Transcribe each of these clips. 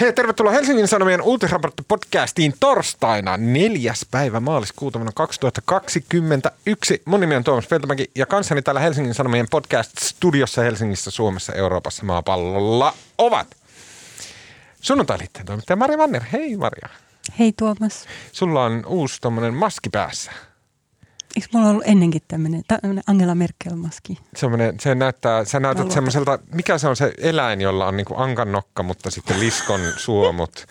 Hei, tervetuloa Helsingin Sanomien uutisraportti-podcastiin torstaina 4. päivä maaliskuuta vuonna 2021. Mun nimi on Tuomas Peltomäki ja kanssani täällä Helsingin Sanomien podcast-studiossa Helsingissä, Suomessa, Euroopassa, maapallolla ovat sunnuntai-liitteen toimittaja Maria Manner. Hei Maria. Hei Tuomas. Sulla on uusi tommonen maski päässä. Eikö mulla ollut ennenkin tämmöinen Angela Merkel-maski? Semmoinen, se näyttää, sä näytät semmoiselta, mikä se on se eläin, jolla on niinku ankan nokka, mutta sitten liskon suomut.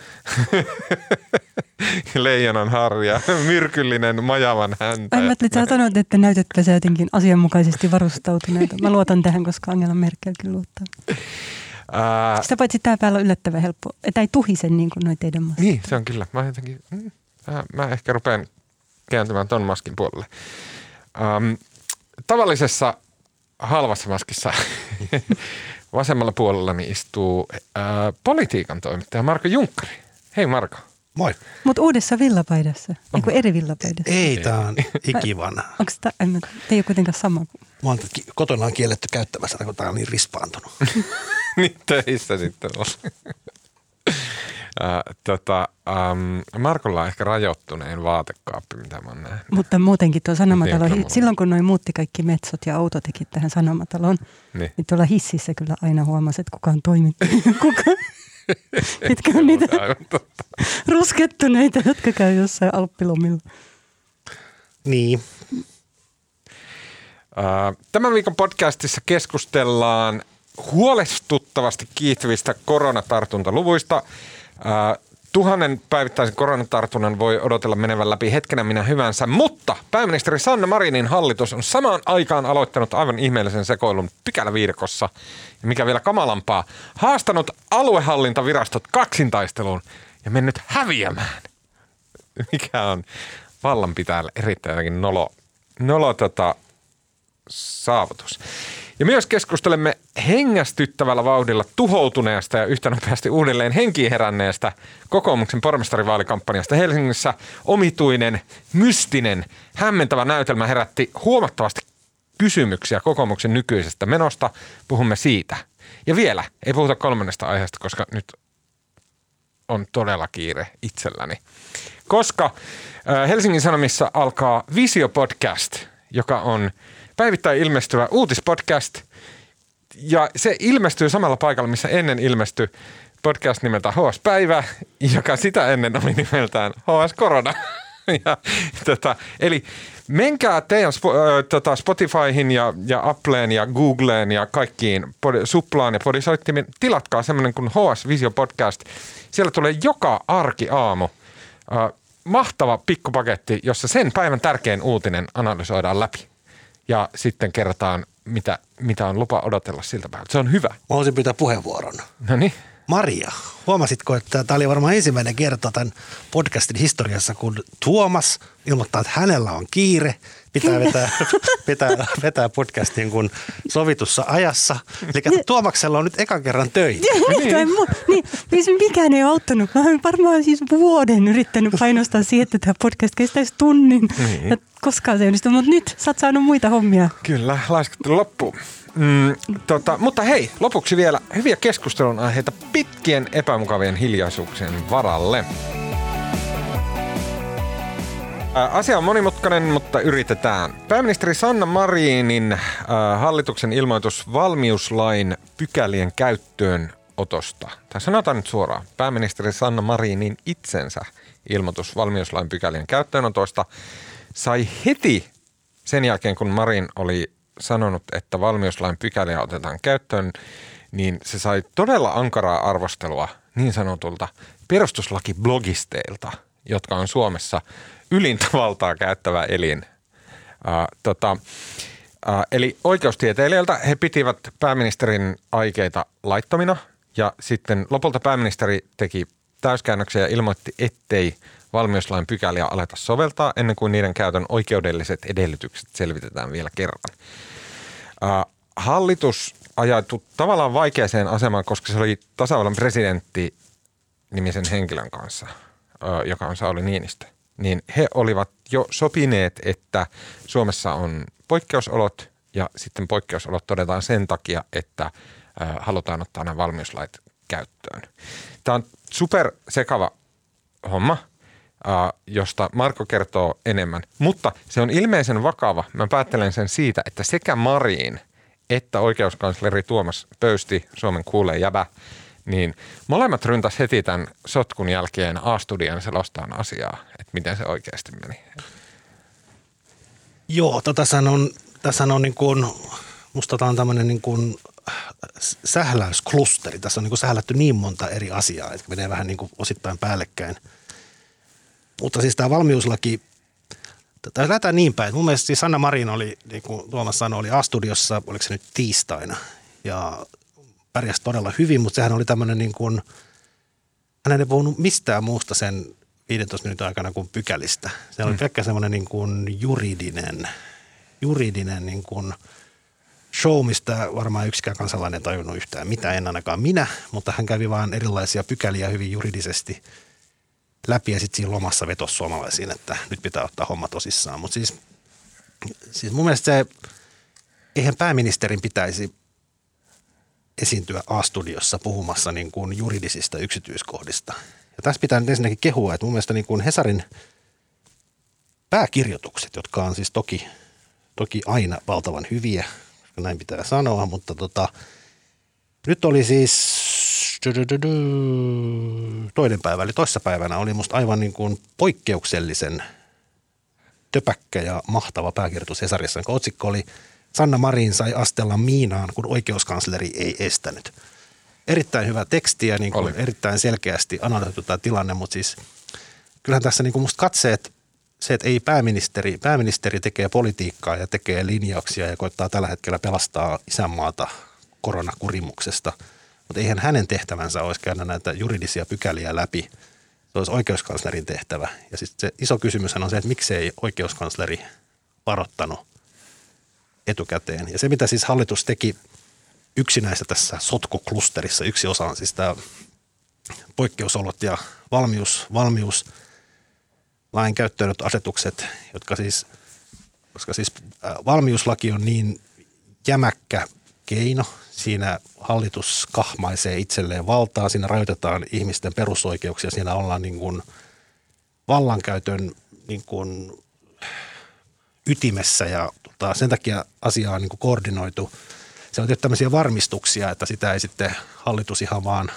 Leijonan harja, myrkyllinen majavan häntä. Ai mä että sä sanoit, että näytätkö sä jotenkin asianmukaisesti varustautuneita. Mä luotan tähän, koska Angela Merkelkin luottaa. Ää... Sitä paitsi tää päällä on yllättävän helppo. Että ei tuhise niin kuin noin teidän maski. Niin, se on kyllä. Mä, jotenkin, mm, mä, mä ehkä rupean kääntymään ton maskin puolelle. Um, tavallisessa halvassa maskissa vasemmalla puolellani istuu uh, politiikan toimittaja Marko Junkkari. Hei Marko. Moi. Mutta uudessa villapaidassa, eikö eri villapaidassa? Ei, tämä on ikivana. Onko tämä, ei ole kuitenkaan sama? Mä oon kotona on kielletty käyttämässä, kun tämä on niin rispaantunut. niin töissä sitten on. Äh, tota, ähm, Markolla on ehkä rajoittuneen vaatekaappi, mitä mä oon nähnyt. Mutta muutenkin tuo Sanomatalo, silloin kun noin muutti kaikki metsot ja autotekit tähän Sanomataloon, niin. niin tuolla hississä kyllä aina huomasi, että kuka on toimittanut. kuka, mitkä on niitä ruskettuneita, jotka käy jossain alppilomilla. Niin. Tämän viikon podcastissa keskustellaan huolestuttavasti kiihtyvistä koronatartuntaluvuista – tuhannen päivittäisen koronatartunnan voi odotella menevän läpi hetkenä minä hyvänsä, mutta pääministeri Sanna Marinin hallitus on samaan aikaan aloittanut aivan ihmeellisen sekoilun pykäläviidekossa. Ja mikä vielä kamalampaa, haastanut aluehallintavirastot kaksintaisteluun ja mennyt häviämään. Mikä on vallanpitäjälle erittäin nolo, nolo tota, saavutus. Ja myös keskustelemme hengästyttävällä vauhdilla tuhoutuneesta ja yhtä nopeasti uudelleen henkiin heränneestä kokoomuksen pormestarivaalikampanjasta Helsingissä. Omituinen, mystinen, hämmentävä näytelmä herätti huomattavasti kysymyksiä kokoomuksen nykyisestä menosta. Puhumme siitä. Ja vielä, ei puhuta kolmannesta aiheesta, koska nyt on todella kiire itselläni. Koska Helsingin Sanomissa alkaa Visio Podcast, joka on – päivittäin ilmestyvä uutispodcast. Ja se ilmestyy samalla paikalla, missä ennen ilmestyi podcast nimeltä HS Päivä, joka sitä ennen oli nimeltään HS Korona. ja, tota, eli menkää teidän äh, tota Spotifyhin ja, ja Appleen ja Googleen ja kaikkiin pod, Suplaan ja Podisoittimin. Tilatkaa semmoinen kuin HS Visio Podcast. Siellä tulee joka arki aamu äh, mahtava pikkupaketti, jossa sen päivän tärkein uutinen analysoidaan läpi ja sitten kertaan, mitä, mitä on lupa odotella siltä päivältä. Se on hyvä. Mä haluaisin pyytää puheenvuoron. No niin. Maria, huomasitko, että tämä oli varmaan ensimmäinen kerta tämän podcastin historiassa, kun Tuomas ilmoittaa, että hänellä on kiire, pitää vetää, pitää vetää podcast niin kuin sovitussa ajassa. Eli Tuomaksella on nyt ekan kerran töitä. niin. niin, siis mikään ei auttanut. Mä olen varmaan siis vuoden yrittänyt painostaa siihen, että tämä podcast kestäisi tunnin. Niin. Ja koskaan se onnistu, mutta nyt sä oot saanut muita hommia. Kyllä, laiskattelu loppuun. Mm, tota, mutta hei, lopuksi vielä hyviä keskustelun aiheita pitkien epämukavien hiljaisuuksien varalle. Asia on monimutkainen, mutta yritetään. Pääministeri Sanna Marinin hallituksen ilmoitus valmiuslain pykälien käyttöön otosta. Tai sanotaan nyt suoraan, pääministeri Sanna Marinin itsensä ilmoitus valmiuslain pykälien käyttöönotosta sai heti sen jälkeen, kun Marin oli sanonut, että valmiuslain pykäliä otetaan käyttöön, niin se sai todella ankaraa arvostelua niin sanotulta perustuslakiblogisteilta, jotka on Suomessa ylintä valtaa käyttävä elin. Uh, tota, uh, eli oikeustieteilijöiltä he pitivät pääministerin aikeita laittomina ja sitten lopulta pääministeri teki täyskäännöksiä ja ilmoitti, ettei valmiuslain pykäliä aleta soveltaa ennen kuin niiden käytön oikeudelliset edellytykset selvitetään vielä kerran. Hallitus ajautui tavallaan vaikeaseen asemaan, koska se oli tasavallan presidentti nimisen henkilön kanssa, joka on Sauli Niinistö. Niin he olivat jo sopineet, että Suomessa on poikkeusolot ja sitten poikkeusolot todetaan sen takia, että halutaan ottaa nämä valmiuslait käyttöön. Tämä on super sekava homma, josta Marko kertoo enemmän. Mutta se on ilmeisen vakava. Mä päättelen sen siitä, että sekä Mariin että oikeuskansleri Tuomas Pöysti, Suomen kuulee jäbä, niin molemmat ryntäs heti tämän sotkun jälkeen A-studian selostaan asiaa, että miten se oikeasti meni. Joo, tässä on, tässä on niin kuin, musta tämä on tämmöinen niin kuin sähläysklusteri. Tässä on niin kuin sählätty niin monta eri asiaa, että menee vähän niin kuin osittain päällekkäin. Mutta siis tämä valmiuslaki, tai lähdetään niin päin. Mun mielestä siis Sanna Marin oli, niin kuin Tuomas sanoi, oli A-studiossa, oliko se nyt tiistaina. Ja pärjäsi todella hyvin, mutta sehän oli tämmöinen niin kuin, hän ei puhunut mistään muusta sen 15 minuutin aikana kuin pykälistä. Se oli mm. pelkkä semmoinen niin kuin juridinen, juridinen niin kuin show, mistä varmaan yksikään kansalainen tajunnut yhtään mitä, en ainakaan minä, mutta hän kävi vaan erilaisia pykäliä hyvin juridisesti läpi ja sitten siinä lomassa vetosi suomalaisiin, että nyt pitää ottaa homma tosissaan. Mutta siis, siis mun mielestä se, eihän pääministerin pitäisi esiintyä A-studiossa puhumassa niin kuin juridisista yksityiskohdista. Ja tässä pitää nyt ensinnäkin kehua, että mun mielestä niin kuin Hesarin pääkirjoitukset, jotka on siis toki, toki aina valtavan hyviä, näin pitää sanoa, mutta tota, nyt oli siis toinen päivä, eli päivänä oli musta aivan niin kuin poikkeuksellisen töpäkkä ja mahtava pääkirjoitus Hesarissa, jonka otsikko oli – Sanna Marin sai astella miinaan, kun oikeuskansleri ei estänyt. Erittäin hyvä teksti ja niin kuin erittäin selkeästi analysoitu tämä tilanne, mutta siis kyllähän tässä niin kuin musta katseet, se, että ei pääministeri, pääministeri tekee politiikkaa ja tekee linjauksia ja koittaa tällä hetkellä pelastaa isänmaata koronakurimuksesta, mutta eihän hänen tehtävänsä olisi käydä näitä juridisia pykäliä läpi. Se olisi oikeuskanslerin tehtävä. Ja sitten se iso kysymys on se, että miksei oikeuskansleri varoittanut etukäteen. Ja se, mitä siis hallitus teki yksinäistä tässä sotkoklusterissa, yksi osa on siis tämä poikkeusolot ja valmius, valmius asetukset, jotka siis, koska siis valmiuslaki on niin jämäkkä keino, siinä hallitus kahmaisee itselleen valtaa, siinä rajoitetaan ihmisten perusoikeuksia, siinä ollaan niin kuin vallankäytön niin kuin ytimessä ja tota, sen takia asia on niin kuin koordinoitu. Se on tämmöisiä varmistuksia, että sitä ei sitten hallitus ihan vaan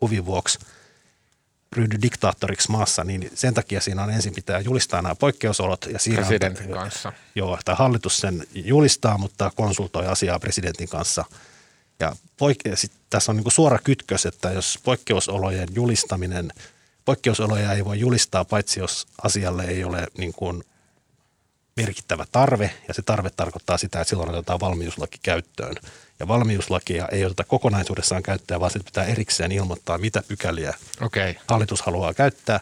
huvin vuoksi ryhdy diktaattoriksi maassa, niin sen takia siinä on ensin pitää julistaa nämä poikkeusolot. Ja siinä presidentin on, kanssa. Joo, että hallitus sen julistaa, mutta konsultoi asiaa presidentin kanssa. Ja, poik- ja sit tässä on niin kuin suora kytkös, että jos poikkeusolojen julistaminen, poikkeusoloja ei voi julistaa, paitsi jos asialle ei ole niin kuin merkittävä tarve, ja se tarve tarkoittaa sitä, että silloin otetaan valmiuslaki käyttöön. Ja valmiuslakia ei oteta kokonaisuudessaan käyttöön, vaan sitten pitää erikseen ilmoittaa, mitä pykäliä okay. hallitus haluaa käyttää.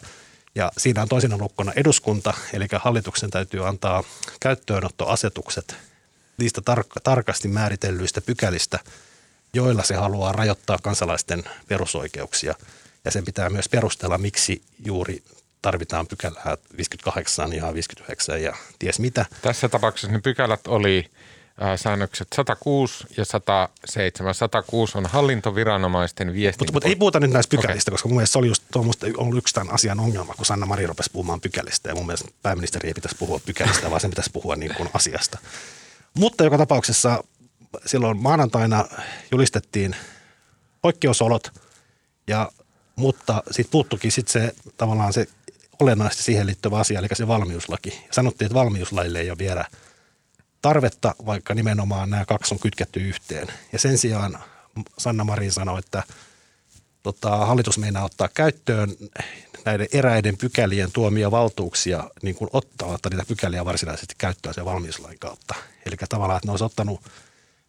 Ja siinä on toisena lukkona eduskunta, eli hallituksen täytyy antaa käyttöönottoasetukset niistä tar- tarkasti määritellyistä pykälistä, joilla se haluaa rajoittaa kansalaisten perusoikeuksia. Ja sen pitää myös perustella, miksi juuri tarvitaan pykälää 58 ja 59 ja ties mitä. Tässä tapauksessa ne pykälät oli äh, säännökset 106 ja 107. 106 on hallintoviranomaisten viestintä. Mutta, mutta ei puhuta nyt näistä pykälistä, okay. koska mun mielestä se oli just ollut yksi tämän asian ongelma, kun Sanna Mari rupesi puhumaan pykälistä ja mun mielestä pääministeri ei pitäisi puhua pykälistä, vaan sen pitäisi puhua niin kuin asiasta. Mutta joka tapauksessa silloin maanantaina julistettiin poikkeusolot ja mutta sitten puuttukin sit se tavallaan se olennaisesti siihen liittyvä asia, eli se valmiuslaki. Sanottiin, että valmiuslaille ei ole vielä tarvetta, vaikka nimenomaan nämä kaksi on kytketty yhteen. Ja sen sijaan Sanna Marin sanoi, että tota, hallitus meinaa ottaa käyttöön näiden eräiden pykälien tuomia valtuuksia niin kuin ottamatta niitä pykäliä varsinaisesti käyttöön sen valmiuslain kautta. Eli tavallaan, että ne olisi ottanut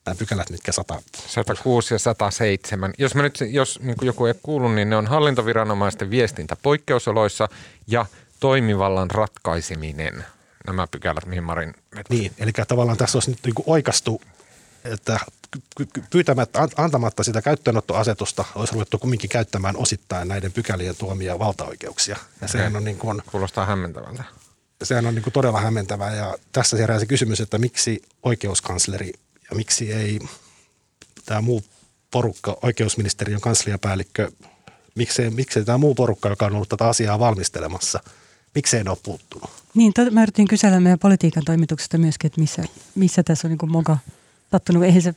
nämä pykälät, mitkä 100... 106 ja 107. Jos, mä nyt, jos niin joku ei kuulu, niin ne on hallintoviranomaisten viestintä poikkeusoloissa ja toimivallan ratkaiseminen. Nämä pykälät, mihin Marin vetosi. Niin, eli tavallaan tässä olisi nyt niin kuin oikastu, että pyytämättä, antamatta sitä käyttöönottoasetusta olisi ruvettu kumminkin käyttämään osittain näiden pykälien tuomia valtaoikeuksia. Ja okay. sehän on niin kuin, Kuulostaa hämmentävältä. Sehän on niin kuin todella hämmentävää ja tässä herää se kysymys, että miksi oikeuskansleri ja miksi ei tämä muu porukka, oikeusministeriön kansliapäällikkö, miksei, miksei tämä muu porukka, joka on ollut tätä asiaa valmistelemassa, miksei ne ole puuttunut? Niin, to, mä yritin kysellä meidän politiikan toimituksesta myöskin, että missä, missä tässä on niin moka sattunut. Eihän se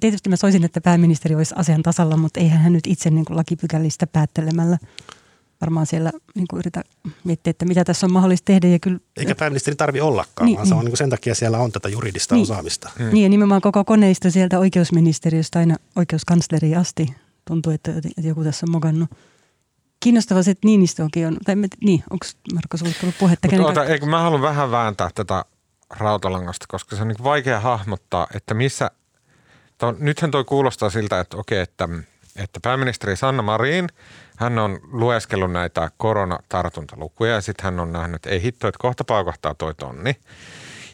tietysti mä soisin, että pääministeri olisi asian tasalla, mutta eihän hän nyt itse niin kuin lakipykälistä päättelemällä varmaan siellä niin kuin yritä miettiä, että mitä tässä on mahdollista tehdä. Ja kyllä, Eikä pääministeri tarvi ollakaan, niin, vaan se on niin kuin sen takia siellä on tätä juridista niin, osaamista. Mm. Niin ja nimenomaan koko koneisto sieltä oikeusministeriöstä aina oikeuskansleriin asti tuntuu, että, joku tässä on mokannut. Kiinnostavaa se, että Niinistökin on, tai niin, onko Marko sinulle tullut puhetta? Mutta oota, eikö mä haluan vähän vääntää tätä rautalangasta, koska se on niin vaikea hahmottaa, että missä, to, nythän toi kuulostaa siltä, että okei, että, että pääministeri Sanna Marin, hän on lueskellut näitä koronatartuntalukuja ja sitten hän on nähnyt, että ei hitto, että kohta paukahtaa toi tonni.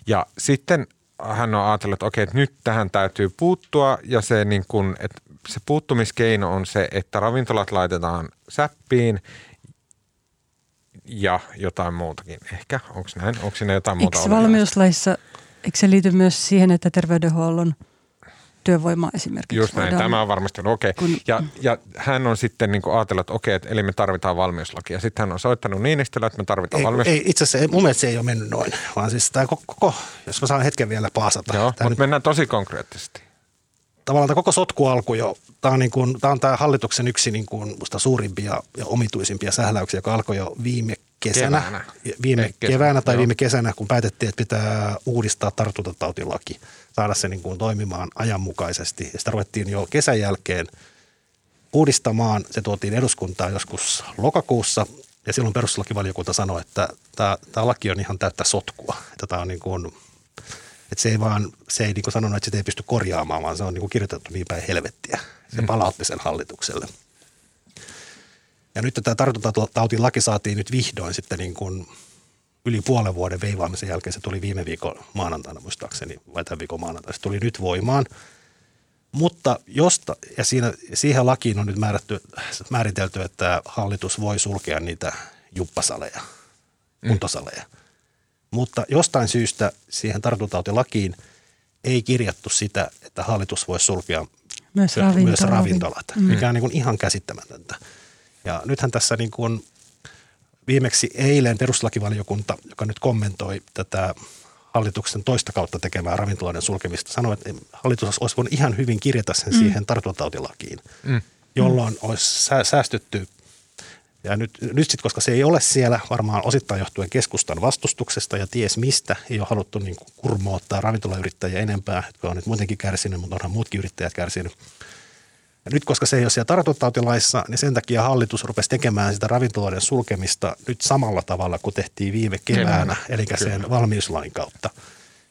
Ja sitten hän on ajatellut, että okei, että nyt tähän täytyy puuttua ja se, niin kun, että se puuttumiskeino on se, että ravintolat laitetaan säppiin ja jotain muutakin. Ehkä, onko näin? Onko siinä jotain muuta Eikö valmiuslaissa, eikö se liity myös siihen, että terveydenhuollon työvoima esimerkiksi Just näin, tämä on varmasti okei. Okay. Kun, ja, ja hän on sitten niin ajatellut, että okei, okay, eli me tarvitaan valmiuslakia. Sitten hän on soittanut Niinistöllä, että me tarvitaan valmiuslakia. Ei, itse asiassa mun mielestä se ei ole mennyt noin, vaan siis tämä koko, koko jos mä saan hetken vielä paasata. Joo, mutta nyt, mennään tosi konkreettisesti. Tavallaan tämä koko sotku alku jo, tämä on, niin kuin, tämä, on tämä hallituksen yksi niin kuin, musta suurimpia ja omituisimpia sähläyksiä, joka alkoi jo viime kesänä, keväänä. viime Ei, keväänä tai joo. viime kesänä, kun päätettiin, että pitää uudistaa tartuntatautilaki, saada se niin kuin toimimaan ajanmukaisesti. Ja sitä ruvettiin jo kesän jälkeen uudistamaan. Se tuotiin eduskuntaan joskus lokakuussa ja silloin perustuslakivaliokunta sanoi, että tämä, tämä laki on ihan täyttä sotkua. Että tämä on niin kuin, että se ei vaan, se ei niin kuin sanonut, että sitä ei pysty korjaamaan, vaan se on niin kuin kirjoitettu niin päin helvettiä. Se mm. palautti sen hallitukselle. Ja nyt tämä tartuntatautilaki saatiin nyt vihdoin sitten niin kuin yli puolen vuoden veivaamisen jälkeen. Se tuli viime viikon maanantaina muistaakseni, vai tämän viikon maanantaina. Se tuli nyt voimaan. Mutta josta, ja siinä, siihen lakiin on nyt määrätty, määritelty, että hallitus voi sulkea niitä juppasaleja, mm. kuntosaleja. Mm. Mutta jostain syystä siihen tartuntatautilakiin ei kirjattu sitä, että hallitus voisi sulkea myös, ravintolat, myös ravintolat, mm. mikä on niin kuin ihan käsittämätöntä. Ja nythän tässä niin kuin viimeksi eilen perustuslakivaliokunta, joka nyt kommentoi tätä hallituksen toista kautta tekemää ravintoloiden sulkemista, sanoi, että hallitus olisi voinut ihan hyvin kirjata sen mm. siihen tartuntatautilakiin, mm. jolloin olisi säästytty ja nyt, nyt sitten, koska se ei ole siellä, varmaan osittain johtuen keskustan vastustuksesta ja ties mistä, ei ole haluttu niin kurmoottaa ravintolayrittäjiä enempää, jotka on nyt muutenkin kärsinyt, mutta onhan muutkin yrittäjät kärsinyt – ja nyt koska se ei ole siellä tartuntatautilaissa, niin sen takia hallitus rupesi tekemään sitä ravintoloiden sulkemista nyt samalla tavalla kuin tehtiin viime keväänä, eli sen valmiuslain kautta.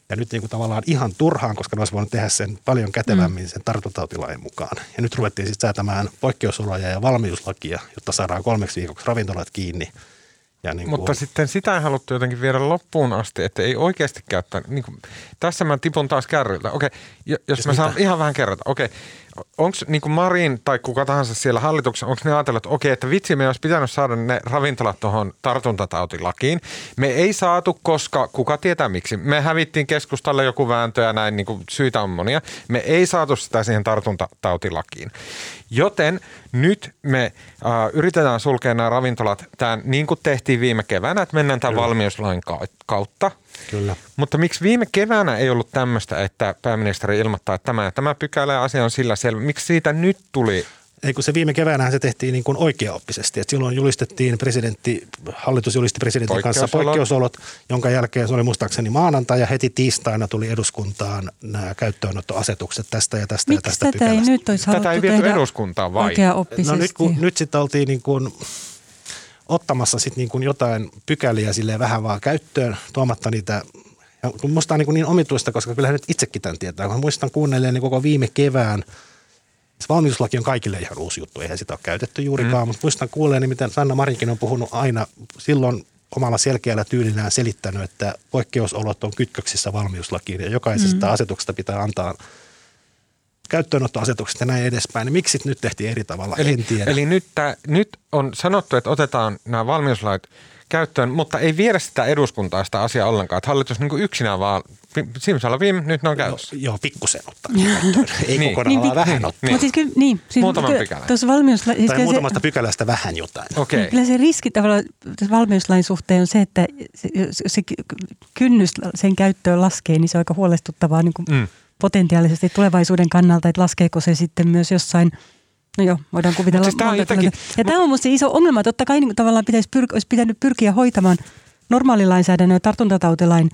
Ja nyt niin kuin tavallaan ihan turhaan, koska ne olisi voinut tehdä sen paljon kätevämmin sen tartuntatautilain mukaan. Ja nyt ruvettiin sitten säätämään poikkeusoloja ja valmiuslakia, jotta saadaan kolmeksi viikoksi ravintolat kiinni – ja niin Mutta kuin... sitten sitä ei haluttu jotenkin viedä loppuun asti, että ei oikeasti käyttää. Niin kuin, tässä mä tipun taas kärryltä. Okei, jos, jos mä mitä? saan ihan vähän kerrota. Okei, onko niin Marin tai kuka tahansa siellä hallituksessa, onko ne ajatellut, että okei, että vitsi, me olisi pitänyt saada ne ravintolat tuohon tartuntatautilakiin. Me ei saatu, koska kuka tietää miksi. Me hävittiin keskustalle joku vääntö ja näin, niin kuin syitä on monia. Me ei saatu sitä siihen tartuntatautilakiin. Joten nyt me äh, yritetään sulkea nämä ravintolat tämän, niin kuin tehtiin viime keväänä, että mennään tämän valmiuslain kautta. Kyllä. Mutta miksi viime keväänä ei ollut tämmöistä, että pääministeri ilmoittaa, että tämä, tämä pykälä ja asia on sillä selvä. Miksi siitä nyt tuli ei kun se viime keväänä se tehtiin niin kuin oikeaoppisesti. että silloin julistettiin presidentti, hallitus julisti presidentin kanssa poikkeusolot, jonka jälkeen se oli muistaakseni maanantai ja heti tiistaina tuli eduskuntaan nämä käyttöönottoasetukset tästä ja tästä Miksi ja tästä tätä pykälästä. ei nyt olisi Tätä ei viety eduskuntaan vai? No nyt, kun, nyt sitten oltiin niin kuin ottamassa sit niin kuin jotain pykäliä sille vähän vaan käyttöön, tuomatta niitä ja musta on niin, niin omituista, koska kyllähän nyt itsekin tämän tietää. Kun muistan kuunnelleen niin koko viime kevään – Valmiuslaki on kaikille ihan uusi juttu, eihän sitä ole käytetty juurikaan, mm. mutta muistan kuulleeni, miten Sanna Marinkin on puhunut aina silloin omalla selkeällä tyylillään selittänyt, että poikkeusolot on kytköksissä valmiuslakiin ja jokaisesta mm. asetuksesta pitää antaa käyttöönottoasetukset ja näin edespäin, niin miksi nyt tehtiin eri tavalla, eli, en tiedä. Eli nyt, tää, nyt on sanottu, että otetaan nämä valmiuslait käyttöön, mutta ei viedä sitä eduskuntaa sitä asiaa ollenkaan. Että hallitus niin yksinään vaan, simsalabim, nyt ne on käytössä. Joo, pikkusen ottaa käyttöön. Ei Niin. kokonaan, Niin, vaan vähän ottaa. Mutta siis kyllä, niin. Siis Muutaman kyllä pykälän. Tuossa valmiusla- siis Tai muutamasta se, pykälästä vähän jotain. Okei. Kyllä se riski tavallaan tässä valmiuslain suhteen on se, että se, se ky- kynnys sen käyttöön laskee, niin se on aika huolestuttavaa niin kuin Mm. Potentiaalisesti tulevaisuuden kannalta, että laskeeko se sitten myös jossain No joo, voidaan kuvitella. Siis tää on jotenkin- ja tämä on musta se iso ongelma. Totta kai niin tavallaan pitäisi pyr- olisi pitänyt pyrkiä hoitamaan normaalilainsäädännön ja tartuntatautilain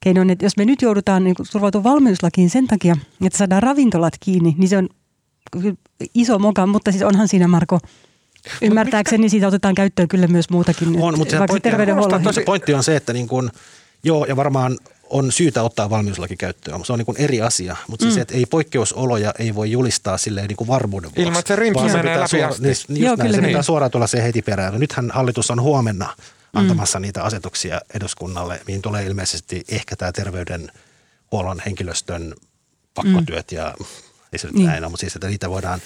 keinoin. Että jos me nyt joudutaan niin turvautumaan valmiuslakiin sen takia, että saadaan ravintolat kiinni, niin se on iso moka. Mutta siis onhan siinä, Marko, ymmärtääkseni siitä otetaan käyttöön kyllä myös muutakin. On, mutta se pointti, terveydenhuollon. se pointti on se, että niin kuin, joo, ja varmaan on syytä ottaa valmiuslaki käyttöön. Se on niin kuin eri asia, mutta Mm. siis, että ei poikkeusoloja ei voi julistaa silleen niin kuin varmuuden vuoksi. Ilman, että se rimpsu vaan menee pitää läpi suora- asti. Niin, just Joo, näin, kyllä, se kyllä. pitää suoraan tulla se heti perään. Nythän hallitus on huomenna antamassa niitä asetuksia eduskunnalle, mihin tulee ilmeisesti ehkä tämä terveydenhuollon henkilöstön pakkotyöt ja ei se nyt Niin. näin ole, mutta siis, että niitä voidaan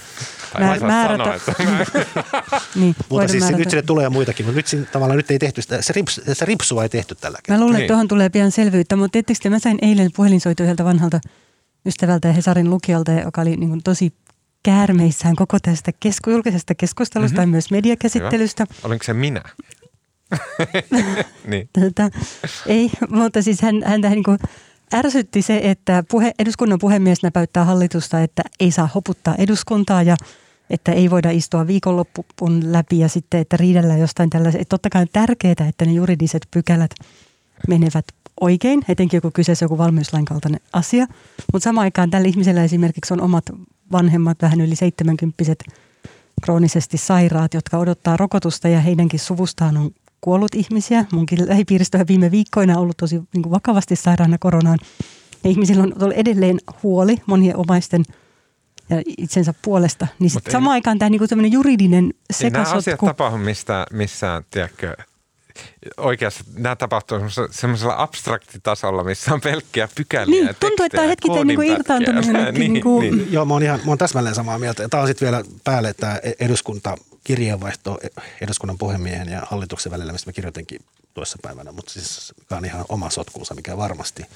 mä määrätä. sanoa, että Niin, mutta siis määrätä. nyt sinne tulee muitakin, mutta nyt siinä, tavallaan nyt ei tehty sitä, se, rips, se ripsua ei tehty tällä kertaa. Mä luulen, Niin. että tuohon tulee pian selvyyttä, mutta tietysti te, mä sain eilen puhelinsoito yhdeltä vanhalta ystävältä ja Hesarin lukijalta, joka oli niin kuin tosi käärmeissään koko tästä kesku, julkisesta keskustelusta mm-hmm. ja myös mediakäsittelystä. olinko se minä? niin. Tätä, ei, mutta siis hän, häntä niin kuin ärsytti se, että puhe, eduskunnan puhemies näpäyttää hallitusta, että ei saa hoputtaa eduskuntaa ja että ei voida istua viikonloppuun läpi ja sitten, että riidellään jostain tällaisen. Totta kai on tärkeää, että ne juridiset pykälät menevät oikein, etenkin kun kyseessä on joku valmiuslain kaltainen asia. Mutta samaan aikaan tällä ihmisellä esimerkiksi on omat vanhemmat, vähän yli 70 kroonisesti sairaat, jotka odottaa rokotusta ja heidänkin suvustaan on kuollut ihmisiä. Munkin lähipiiristö on viime viikkoina ollut tosi niin kuin vakavasti sairaana koronaan. Ja ihmisillä on ollut edelleen huoli monien omaisten ja itsensä puolesta. Niin sit ei- samaan aikaan tämä niin kuin juridinen Ei nämä asiat sekasotku. tapahdu mistään, missään, tiedätkö, oikeasti nämä tapahtuu semmoisella- semmoisella abstraktitasolla, missä on pelkkiä pykäliä Niin, ja tuntuu, että tekstejä ja hetkittäin niinku jonnekin niin, niinku- niin. Joo, mä oon, ihan, mä oon täsmälleen samaa mieltä. Tämä on sitten vielä päälle tämä eduskunta kirjeenvaihto eduskunnan puhemiehen ja hallituksen välillä, mistä mä kirjoitinkin toissa päivänä, mutta siis on ihan oma sotkuunsa, mikä varmasti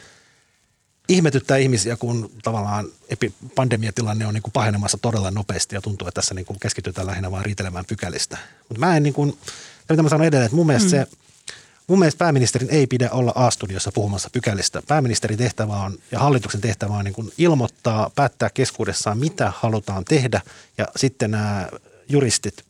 ihmetyttää ihmisiä, kun tavallaan epi- pandemiatilanne on niin kuin pahenemassa todella nopeasti ja tuntuu, että tässä niin kuin keskitytään lähinnä vaan riitelemään pykälistä. Mutta mä en niin kuin, mitä mä sanon edelleen, että mun mielestä mm. se Mun mielestä pääministerin ei pidä olla A-studiossa puhumassa pykälistä. Pääministerin tehtävä on ja hallituksen tehtävä on niin kuin ilmoittaa, päättää keskuudessaan, mitä halutaan tehdä ja sitten nämä juristit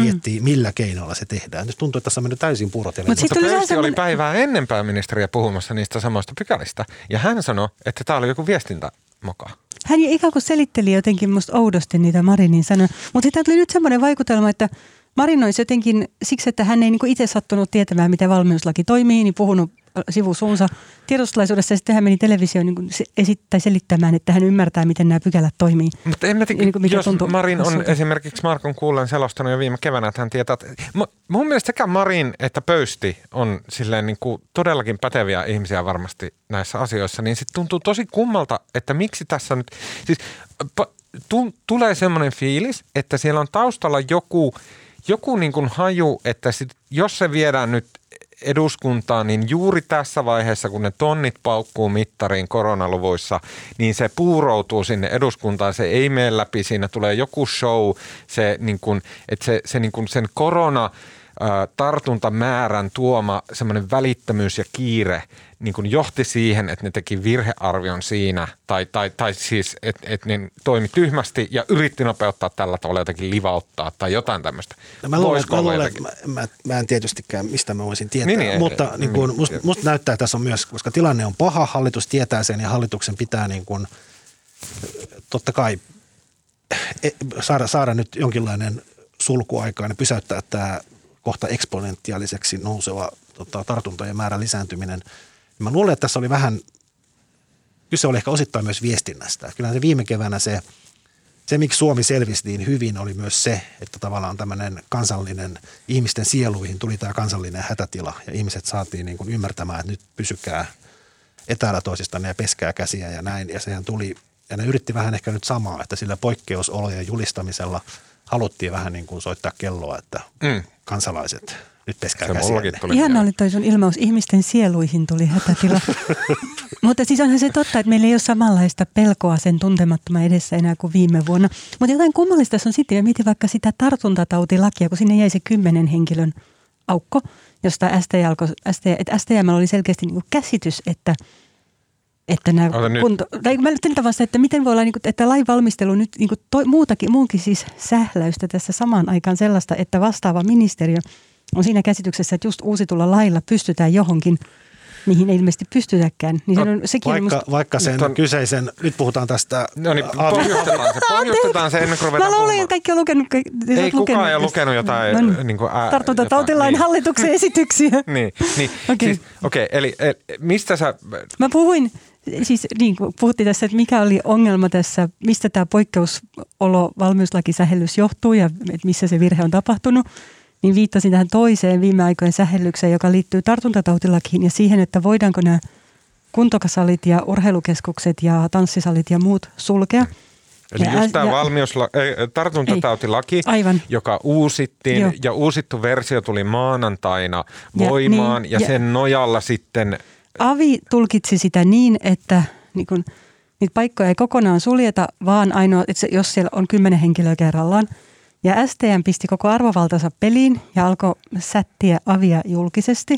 miettii, mm. millä keinoilla se tehdään. Nyt tuntuu, että tässä on mennyt täysin puurot ja Mut Mutta Pöysti oli semmoinen- päivää ennen pääministeriä puhumassa niistä samoista pykälistä. Ja hän sanoi, että tämä oli joku viestintämoka. Hän ikään kuin selitteli jotenkin musta oudosti niitä Marinin sanoja. Mutta siitä tuli nyt semmoinen vaikutelma, että Marin olisi jotenkin siksi, että hän ei niinku itse sattunut tietämään, miten valmiuslaki toimii, niin puhunut sivusuunsa tiedotustilaisuudessa ja sitten hän meni televisioon niin esittää selittämään, että hän ymmärtää, miten nämä pykälät toimii. Mutta en mä tiedä, Niin kuin jos tuntuu Marin on hassulta. esimerkiksi Markon kuullen selostanut jo viime keväänä, että hän tietää, että mu- mun mielestä sekä Marin että Pöysti on silleen niin kuin todellakin päteviä ihmisiä varmasti näissä asioissa, niin sitten tuntuu tosi kummalta, että miksi tässä nyt, siis tulee semmoinen fiilis, että siellä on taustalla joku, joku niin kuin haju, että sit, jos se viedään nyt eduskuntaan, niin juuri tässä vaiheessa, kun ne tonnit paukkuu mittariin koronaluvuissa, niin se puuroutuu sinne eduskuntaan, se ei mene läpi, siinä tulee joku show, se, niin kuin, että se, se niin kuin sen korona tartuntamäärän tuoma semmoinen välittömyys ja kiire niin kuin johti siihen, että ne teki virhearvion siinä, tai, tai, tai siis, että et ne toimi tyhmästi ja yritti nopeuttaa tällä tavalla jotenkin livauttaa tai jotain tämmöistä. No mä luulen, mä, luulen, mä, mä, mä en tietystikään, mistä mä voisin tietää, Niin, niin, mutta niin niin, kuin, musta, musta näyttää, että tässä on myös, koska tilanne on paha, hallitus tietää sen ja hallituksen pitää niin kuin, totta kai e- saada, saada nyt jonkinlainen sulkuaikaan ja pysäyttää tämä kohta eksponentiaaliseksi nouseva tota, tartuntojen määrän lisääntyminen. Mä luulen, että tässä oli vähän, kyse oli ehkä osittain myös viestinnästä. Kyllähän se viime keväänä se, se, miksi Suomi selvisi niin hyvin, oli myös se, että tavallaan tämmöinen kansallinen, ihmisten sieluihin tuli tämä kansallinen hätätila ja ihmiset saatiin niin kuin ymmärtämään, että nyt pysykää etäällä toisistanne ja peskää käsiä ja näin. Ja sehän tuli, ja ne yritti vähän ehkä nyt samaa, että sillä poikkeusolojen julistamisella haluttiin vähän niin kuin soittaa kelloa, että Mm. kansalaiset, Nyt peskää tuli Ihan oli toi sun ilmaus. Ihmisten sieluihin tuli hätätila. Mutta siis onhan se totta, että meillä ei ole samanlaista pelkoa sen tuntemattoman edessä enää kuin viime vuonna. Mutta jotain kummallista on sitten, ja mietin vaikka sitä tartuntatautilakia, kun sinne jäi se kymmenen henkilön aukko, josta STM, alkoi, STM, että STM oli selkeästi niin käsitys, että että nämä kunto, tai mä nyt vasta, että miten voi olla, niin kuin, että lain valmistelu nyt niin kuin toi, muutakin, muunkin siis sähläystä tässä samaan aikaan sellaista, että vastaava ministeriö on siinä käsityksessä, että just uusitulla lailla pystytään johonkin, mihin ei ilmeisesti pystytäkään. Niin se on, sekin on Vaikka, musta, vaikka sen on- kyseisen, nyt puhutaan tästä No niin, pohjustetaan se, pohjustetaan se ennen kuin ruvetaan Mä luulin, puhumaan. että kaikki on lukenut. Ei kukaan ei ole lukenut jotain, No niin. niin kuin, ää, Tartuntatautilain jotain, niin. hallituksen esityksiä. Niin, niin. Okei. Siis, okei, eli, eli mistä sä, Mä puhuin, siis niin kuin puhuttiin tässä, että mikä oli ongelma tässä, mistä tämä poikkeusolo valmiuslakisähellys johtuu ja että missä se virhe on tapahtunut. Niin viittasin tähän toiseen viime aikojen sähellykseen, joka liittyy tartuntatautilakiin ja siihen, että voidaanko nämä kuntokasalit ja urheilukeskukset ja tanssisalit ja muut sulkea. eli Ja just tämä ja- valmiusla, ei, tartuntatautilaki, Aivan. joka uusittiin Joo. ja uusittu versio tuli maanantaina Ja voimaan niin, ja, ja- sen nojalla sitten Avi tulkitsi sitä niin, että niin kun, niitä paikkoja ei kokonaan suljeta, vaan ainoa, että jos siellä on kymmenen henkilöä kerrallaan. Ja STM pisti koko arvovaltansa peliin ja alkoi sättiä Avia julkisesti,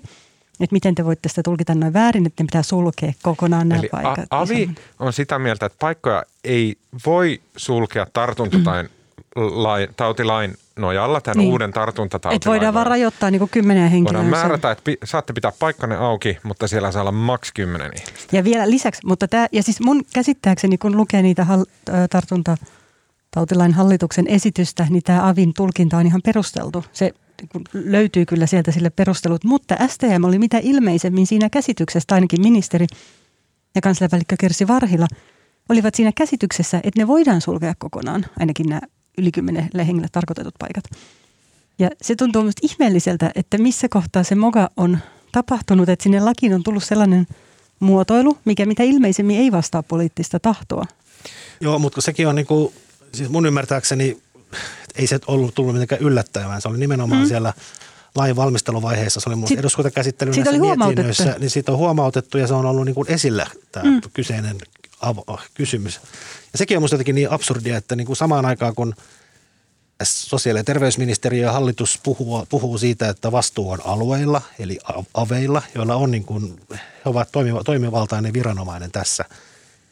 että miten te voitte sitä tulkita noin väärin, että ne pitää sulkea kokonaan nämä Eli paikat. A- Avi on sitä mieltä, että paikkoja ei voi sulkea tartuntatain lain, tautilain nojalla, tämän. Niin. uuden tartuntatautilain. Että voidaan vaan rajoittaa niin kymmenen henkilöä. Voidaan määrätä, että pi- saatte pitää paikkanne auki, mutta siellä saa olla maks 10 ihmistä. Ja vielä lisäksi, mutta tämä, ja siis mun käsittääkseni, kun lukee niitä hal, tartuntatautilain hallituksen esitystä, niin tämä Avin tulkinta on ihan perusteltu. Se kun löytyy kyllä sieltä sille perustelut, mutta STM oli mitä ilmeisemmin siinä käsityksessä, ainakin ministeri ja kansliapäällikkö Kersi Varhila, olivat siinä käsityksessä, että ne voidaan sulkea kokonaan, ainakin nämä yli kymmenelle hengelle tarkoitetut paikat. Ja se tuntuu minusta ihmeelliseltä, että missä kohtaa se moga on tapahtunut, että sinne lakiin on tullut sellainen muotoilu, mikä mitä ilmeisemmin ei vastaa poliittista tahtoa. Joo, mutta sekin on niinku, siis mun ymmärtääkseni, ei se ollut tullut mitenkään yllättävää. Se oli nimenomaan mm. siellä lain valmisteluvaiheessa, se oli mun Sit- eduskuntakäsittely siitä oli mietinnöissä, niin siitä on huomautettu ja se on ollut niinku esillä tämä mm. kyseinen avo- kysymys. Ja sekin on musta jotenkin niin absurdia, että niinku samaan aikaan kun sosiaali- ja terveysministeriö ja hallitus puhuu, puhuu siitä, että vastuu on alueilla, eli aveilla, joilla on niin kuin, he ovat toimiva, toimivaltainen viranomainen tässä.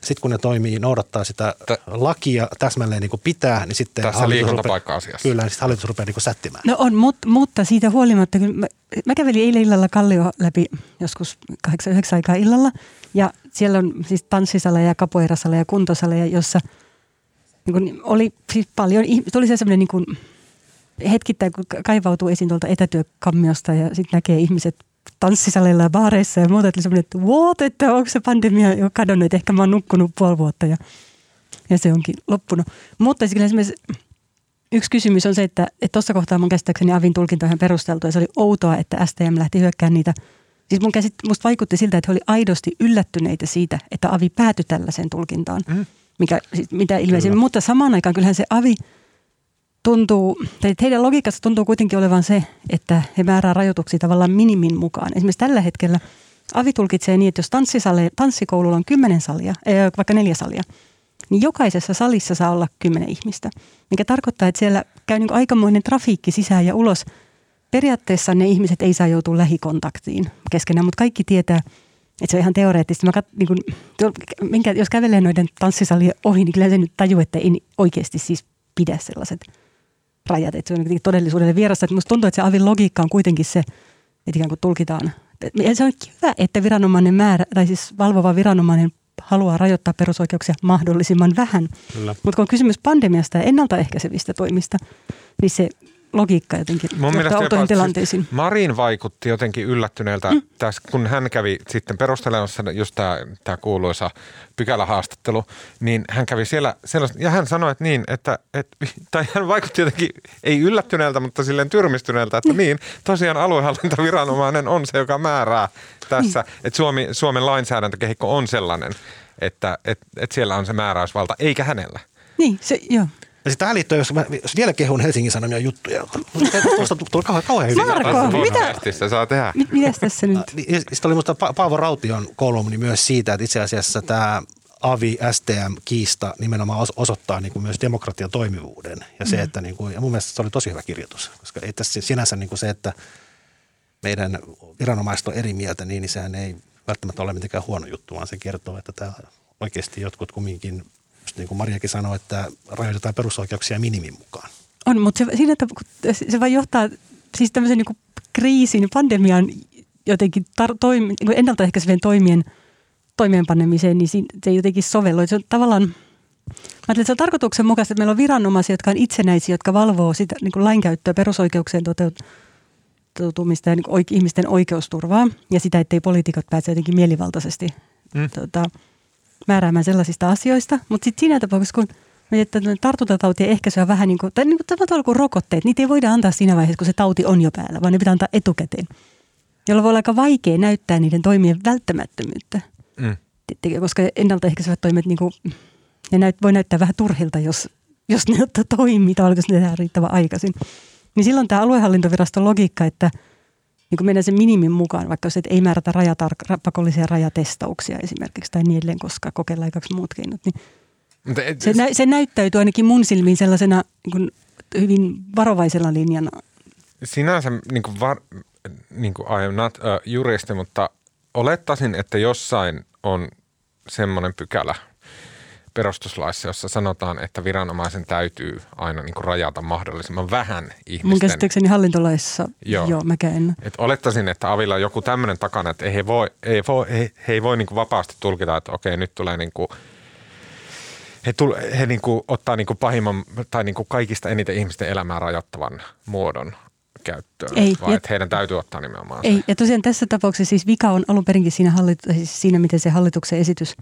Sitten kun ne toimii, noudattaa sitä Tä- lakia täsmälleen niin kuin pitää, niin sitten Tässä hallitus. Rupeaa, kyllä, niin sitten hallitus rupeaa niin kuin sättimään. No on, mut, mutta siitä huolimatta, kun mä, mä kävelin eilen illalla Kallio läpi joskus 8-9 aikaa illalla, ja siellä on siis tanssisaleja ja kapoeirasaleja ja kuntosaleja, jossa niin kun oli siis paljon, tuli se semmoinen niin kuin hetkittäin, kun ka- kaivautuu esiin tuolta etätyökammiosta ja sitten näkee ihmiset tanssisaleilla ja baareissa ja muuta, että oli semmoinen, että what, että onko se pandemia jo kadonnut, että ehkä mä oon nukkunut puoli vuotta ja, ja se onkin loppunut. Mutta siis kyllä esimerkiksi Yksi kysymys on se, että tuossa kohtaa mun käsittääkseni Avin tulkinta on ihan perusteltu ja se oli outoa, että STM lähti hyökkään niitä. Siis mun käsit, musta vaikutti siltä, että he oli aidosti yllättyneitä siitä, että Avi päätyi tällaiseen tulkintaan, mm. mikä, siis mitä ilmeisemmin. Mutta samaan aikaan kyllähän se Avi tuntuu, tai heidän logiikassa tuntuu kuitenkin olevan se, että he määrää rajoituksia tavallaan minimin mukaan. Esimerkiksi tällä hetkellä Avi tulkitsee niin, että jos tanssisale, tanssikoululla on kymmenen salia, ei, vaikka neljä salia, niin jokaisessa salissa saa olla kymmenen ihmistä, mikä tarkoittaa, että siellä käy niin aikamoinen trafiikki sisään ja ulos. Periaatteessa ne ihmiset ei saa joutua lähikontaktiin keskenään, mutta kaikki tietää, että se on ihan teoreettista. Mä kat, niin kun, minkä, jos kävelee noiden tanssisalien ohi, niin kyllä se nyt tajuu, että ei oikeasti siis pidä sellaiset rajat, että se on todellisuudelle vierasta. Että musta tuntuu, että se avin logiikka on kuitenkin se, että ikään kuin tulkitaan. Ja se on hyvä, että viranomainen määrä, tai siis valvova viranomainen haluaa rajoittaa perusoikeuksia mahdollisimman vähän. Mutta kun on kysymys pandemiasta ja ennaltaehkäisevistä toimista, niin se logiikka jotenkin Mun jopa, tilanteisiin. siis Marin vaikutti jotenkin yllättyneeltä, mm. tässä, kun hän kävi sitten perustelemassa just tämä, tämä kuuluisa pykälähaastattelu, niin hän kävi siellä sellaista, ja hän sanoi, että niin, että, että tai hän vaikutti jotenkin, ei yllättyneeltä, mutta silleen tyrmistyneeltä, että niin, tosiaan aluehallintoviranomainen on se, joka määrää tässä, Niin. että Suomi, Suomen lainsäädäntökehikko on sellainen, että että että siellä on se määräysvalta, eikä hänellä. Niin, se, joo. Ja sitten tähän liittyy, jos, mä, jos vielä kehun Helsingin Sanomia juttuja. Tuosta tuli kauhean, kauhean hyvin. Marko, mitä? Se saa tehdä. Mit, mitäs tässä nyt? Niin, Sitten oli musta Pa- Paavo Raution kolumni myös siitä, että itse asiassa tämä AVI-STM-kiista nimenomaan os- osoittaa niin kuin myös demokratian toimivuuden. Ja, se, että niin kuin, ja mun mielestä se oli tosi hyvä kirjoitus, koska ei tässä sinänsä niin kuin se, että meidän viranomaiset on eri mieltä, niin, niin sehän ei välttämättä ole mitenkään huono juttu, vaan se kertoo, että tämä oikeasti jotkut kumminkin, just niin kuin Mariakin sanoi, että rajoitetaan perusoikeuksia minimin mukaan. On, mutta se, siinä, että kun se vaan johtaa siis tämmöisen niin kriisin, pandemian jotenkin tar- toimi, niin kuin ennaltaehkäisevien toimien toimeenpanemiseen, niin siinä, se ei jotenkin sovellu. Se on tavallaan, mä ajattelen, että se on tarkoituksenmukaista, että meillä on viranomaisia, jotka on itsenäisiä, jotka valvoo sitä niin kuin lainkäyttöä, perusoikeuksien toteutumista ja niin kuin oike- ihmisten oikeusturvaa ja sitä, ettei poliitikot pääse jotenkin mielivaltaisesti mm. tota, määräämään sellaisista asioista. Mutta sitten siinä tapauksessa, kun että tartuntatautien ehkäisy on vähän niin kuin, tai niin kuin tavalla kuin rokotteet, niitä ei voida antaa siinä vaiheessa, kun se tauti on jo päällä, vaan ne pitää antaa etukäteen. Jolla voi olla aika vaikea näyttää niiden toimien välttämättömyyttä. Mm. Koska ennaltaehkäisevät toimet niin kuin, ne näyt, voi näyttää vähän turhilta, jos, jos ne toimii, tai jos ne tehdään riittävän aikaisin. Niin silloin tämä aluehallintoviraston logiikka, että niin kuin mennään sen minimin mukaan, vaikka se, että ei määrätä rajatar- ra- pakollisia rajatestauksia esimerkiksi tai niin edelleen, koska kokeillaan kaksi muut keinot, niin Mutta et, se, nä- se näyttäytyy ainakin mun silmiin sellaisena niin kuin hyvin varovaisella linjana. sinänsä niin kuin var, niin kuin I am not a juristi, mutta olettaisin, että jossain on semmoinen pykälä perustuslaissa, jossa sanotaan, että viranomaisen täytyy aina niin kuin rajata mahdollisimman vähän Mun ihmisten. käsittääkseni hallintolaissa, Joo. joo, mäkään en. Et olettaisin, että Avilla on joku tämmöinen takana, että he, voi, ei voi, he, he ei voi niin kuin vapaasti tulkita, että okei, nyt tulee niin kuin, he, tul, he niin kuin ottaa niin kuin pahimman tai niin kuin kaikista eniten ihmisten elämää rajoittavan muodon käyttöön, Ei, vaan ja- että heidän täytyy ottaa nimenomaan se. Ei, ja tosiaan tässä tapauksessa siis vika on alun perinkin siinä, hallit- siis siinä miten se hallituksen esitys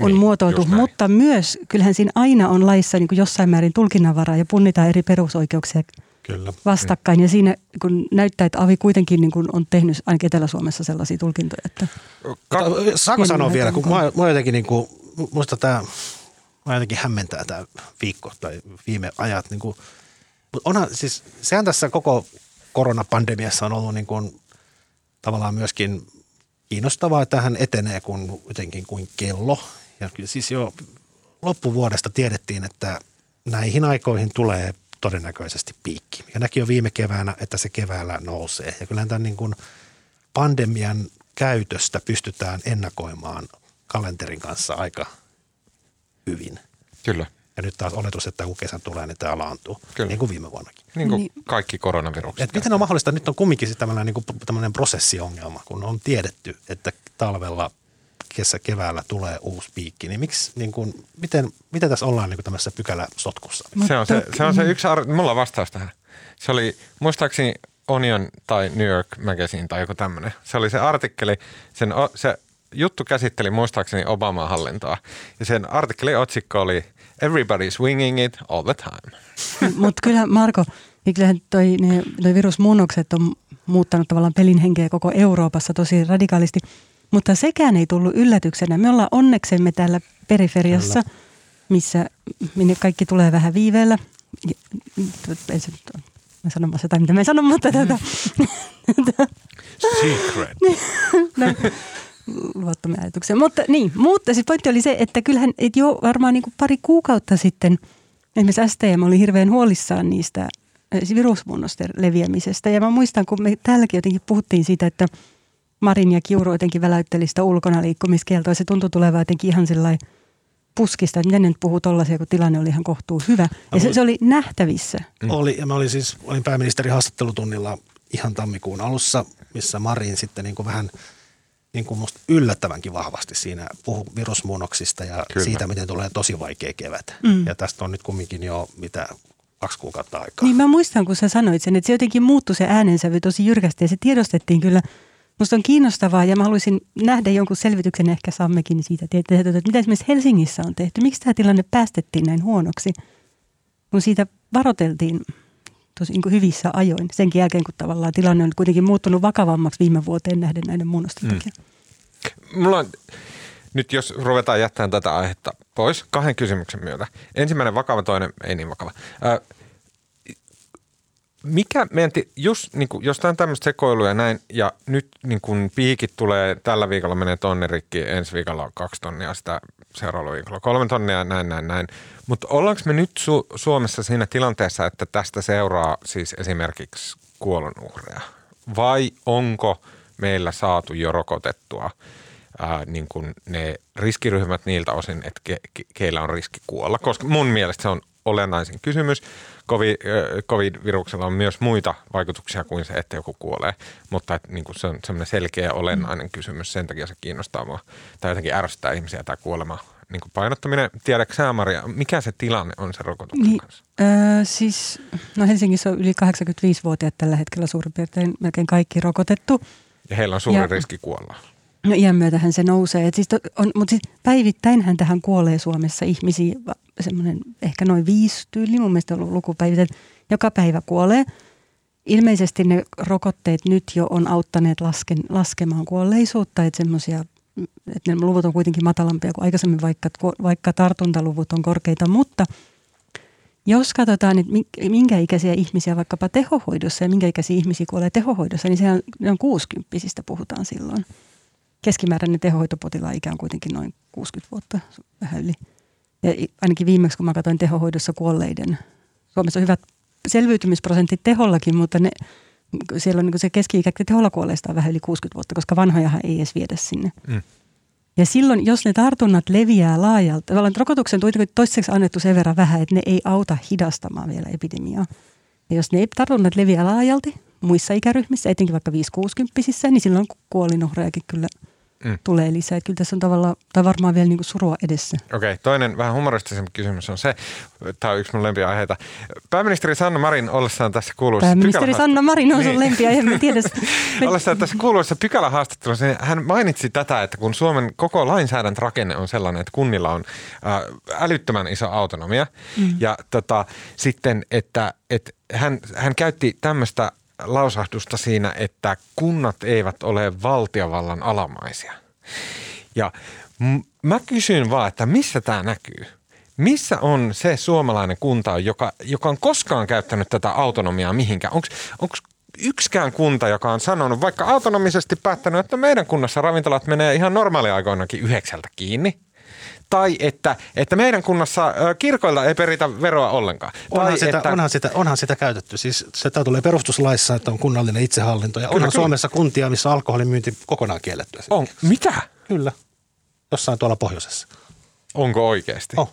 on Niin, muotoiltu, mutta myös kyllähän siinä aina on laissa niin kuin jossain määrin tulkinnanvaraa ja punnitaan eri perusoikeuksia Kyllä. vastakkain. Ja siinä kun näyttää, että Avi kuitenkin niin kuin on tehnyt ainakin Etelä-Suomessa sellaisia tulkintoja, että Ka- Saanko Pieni sanoa vielä, kun mua, mua jotenkin niin kuin, muista tämä, mua jotenkin hämmentää tämä viikko tai viime ajat. Niin kuin, onhan siis, sehän tässä koko koronapandemiassa on ollut niin kuin, tavallaan myöskin kiinnostavaa, että hän etenee kuin, jotenkin kuin kello. Ja kyllä siis jo loppuvuodesta tiedettiin, että näihin aikoihin tulee todennäköisesti piikki. Ja näki jo viime keväänä, että se keväällä nousee. Ja kyllähän tämän niin kuin pandemian käytöstä pystytään ennakoimaan kalenterin kanssa aika hyvin. Kyllä, Ja nyt taas oletus, että kun kesä tulee, niin tämä laantuu, Kyllä. niin kuin viime vuonnakin. niin kuin Niin. kaikki koronavirukset. Et miten on mahdollista, nyt on kumminkin sitten tämmöinen, niin kuin, tämmöinen prosessiongelma, kun on tiedetty, että talvella, kesä, keväällä tulee uusi piikki, niin miksi, niin kuin, miten, miten tässä ollaan niin kuin tämmöisessä pykäläsotkussa? Se on se, se, on se yksi, ar- mulla on vastaus tähän. Se oli muistaakseni Onion tai New York Magazine tai joku tämmöinen. Se oli se artikkeli, sen, o- se juttu käsitteli muistaakseni Obaman hallintoa. Ja sen artikkelin otsikko oli Everybody's winging it all the time. Mutta kyllähän Marko, niin kyllähän toi, ne, noi virusmuunnokset on muuttanut tavallaan pelin henkeä koko Euroopassa tosi radikaalisti. Mutta sekään ei tullut yllätyksenä. Me ollaan onneksemme täällä periferiassa, missä minne kaikki tulee vähän viiveellä. Ei se, nyt ole- mä sanon vaan jotain, mitä mä en sano, mutta tätä, Secret. no, ajatuksia. Mutta niin, mutta siis pointti oli se, että kyllähän et jo varmaan niin kuin pari kuukautta sitten esimerkiksi STM oli hirveän huolissaan niistä eh, virusmuunnosten leviämisestä. Ja mä muistan, kun me täälläkin jotenkin puhuttiin siitä, että Marin ja Kiuru jotenkin väläytteli sitä ulkona liikkumiskieltoa. Ja se tuntui tulevan jotenkin ihan sellainen puskista, että miten ne nyt puhuu tollaisia, kun tilanne oli ihan kohtuu hyvä. Ja se, se oli nähtävissä. Mm. Oli, ja mä olin siis, olin pääministerin haastattelutunnilla ihan tammikuun alussa, missä Marin sitten niin kuin vähän niin kuin musta yllättävänkin vahvasti siinä puhu virusmuunnoksista ja. Kyllä. siitä, miten tulee tosi vaikea kevät. Mm. Ja tästä on nyt kumminkin jo mitä kaksi kuukautta aikaa. Niin mä muistan, kun sä sanoit sen, että se jotenkin muuttui se äänensävy tosi jyrkästi ja se tiedostettiin kyllä. Musta on kiinnostavaa ja mä haluaisin nähdä jonkun selvityksen, ehkä saammekin siitä, että, mitä esimerkiksi Helsingissä on tehty. Miksi tämä tilanne päästettiin näin huonoksi, kun siitä varoteltiin tosi niin kuin hyvissä ajoin. Senkin jälkeen, kun tavallaan tilanne on kuitenkin muuttunut vakavammaksi viime vuoteen nähden näiden muunnosten Mm. takia. Mulla on, nyt jos ruvetaan jättämään tätä aihetta pois kahden kysymyksen myötä. Ensimmäinen vakava, toinen ei niin vakava. Ö, mikä meidän, just niin kuin, jos tämä on tämmöistä sekoilua ja näin, ja nyt niin kuin piikit tulee, tällä viikolla menee tonni rikki, ensi viikolla on kaksi tonnia, sitä seuraavalla viikolla kolme tonnia, näin, näin, näin. Mutta ollaanko me nyt Su- Suomessa siinä tilanteessa, että tästä seuraa siis esimerkiksi kuolonuhreja? Vai onko meillä saatu jo rokotettua ää, niin kuin ne riskiryhmät niiltä osin, että ke, ke, keillä on riski kuolla? Koska mun mielestä se on olennaisin kysymys. COVID-viruksella on myös muita vaikutuksia kuin se, että joku kuolee, mutta että niin kuin se on semmoinen selkeä olennainen kysymys, sen takia se kiinnostaa mua. Tai jotenkin ärsyttää ihmisiä tämä kuolema niin kuin painottaminen. Tiedätkö sä, Maria, mikä se tilanne on se rokotuksen Niin, kanssa? öö, siis, no Helsingissä on yli 85-vuotiaat tällä hetkellä suurin piirtein melkein kaikki rokotettu. Ja heillä on suuri Ja- riski kuolla. No iän myötähän se nousee. Siis to, on, mutta siis päivittäinhän tähän kuolee Suomessa ihmisiä, semmoinen ehkä noin viisi tyyli, mun mielestä on ollut joka päivä kuolee. Ilmeisesti ne rokotteet nyt jo on auttaneet lasken, laskemaan kuolleisuutta, että semmoisia, että ne luvut on kuitenkin matalampia kuin aikaisemmin, vaikka, vaikka tartuntaluvut on korkeita, mutta jos katsotaan, että mi- minkä ikäisiä ihmisiä vaikkapa tehohoidossa ja minkä ikäisiä ihmisiä kuolee tehohoidossa, niin sehän ne on 60 puhutaan silloin keskimääräinen tehohoitopotilaan ikä on kuitenkin noin 60 vuotta, vähän yli. Ja ainakin viimeksi, kun mä katsoin tehohoidossa kuolleiden, Suomessa on hyvät selviytymisprosentit tehollakin, mutta ne, siellä on niin se keski-ikä teholla kuolleista on vähän yli 60 vuotta, koska vanhojahan ei edes viedä sinne. Mm. Ja silloin, jos ne tartunnat leviää laajalta, tavallaan rokotuksen toistaiseksi annettu sen verran vähän, että ne ei auta hidastamaan vielä epidemiaa. Ja jos ne tartunnat leviää laajalti muissa ikäryhmissä, etenkin vaikka 5-60, niin silloin kuolinuhrejakin kyllä Mm. tulee lisää. Että kyllä tässä on tavallaan, tai varmaan vielä niin kuin surua edessä. Okei, toinen vähän humoristisempi kysymys on se, tämä on yksi mun lempiaiheita. Pääministeri Sanna Marin ollessaan tässä kuuluisessa Pääministeri pykälähaast- Sanna Marin on sun Niin. lempiä, en tiedä. Ollessaan tässä kuuluisessa pykälähaastattelussa, niin hän mainitsi tätä, että kun Suomen koko lainsäädäntörakenne on sellainen, että kunnilla on äh, älyttömän iso autonomia. Mm. Ja tota, sitten, että, että hän, hän käytti tämmöistä lausahdusta siinä, että kunnat eivät ole valtiovallan alamaisia. Ja mä kysyn vaan, että missä tämä näkyy? Missä on se suomalainen kunta, joka, joka on koskaan käyttänyt tätä autonomiaa mihinkään? Onko yksikään kunta, joka on sanonut, vaikka autonomisesti päättänyt, että meidän kunnassa ravintolat menee ihan normaaliaikoinakin yhdeksältä kiinni? Tai että, että meidän kunnassa ö, kirkoilta ei peritä veroa ollenkaan. Onhan, tai sitä, että, onhan, sitä, onhan sitä käytetty. Siis se tämä tulee perustuslaissa, että on kunnallinen itsehallinto. Ja Kyllä, onhan kyllä. Suomessa kuntia, missä alkoholin myynti kokonaan kielletty. on, mitä? Kyllä. Jossain tuolla pohjoisessa. Onko oikeasti? Oh.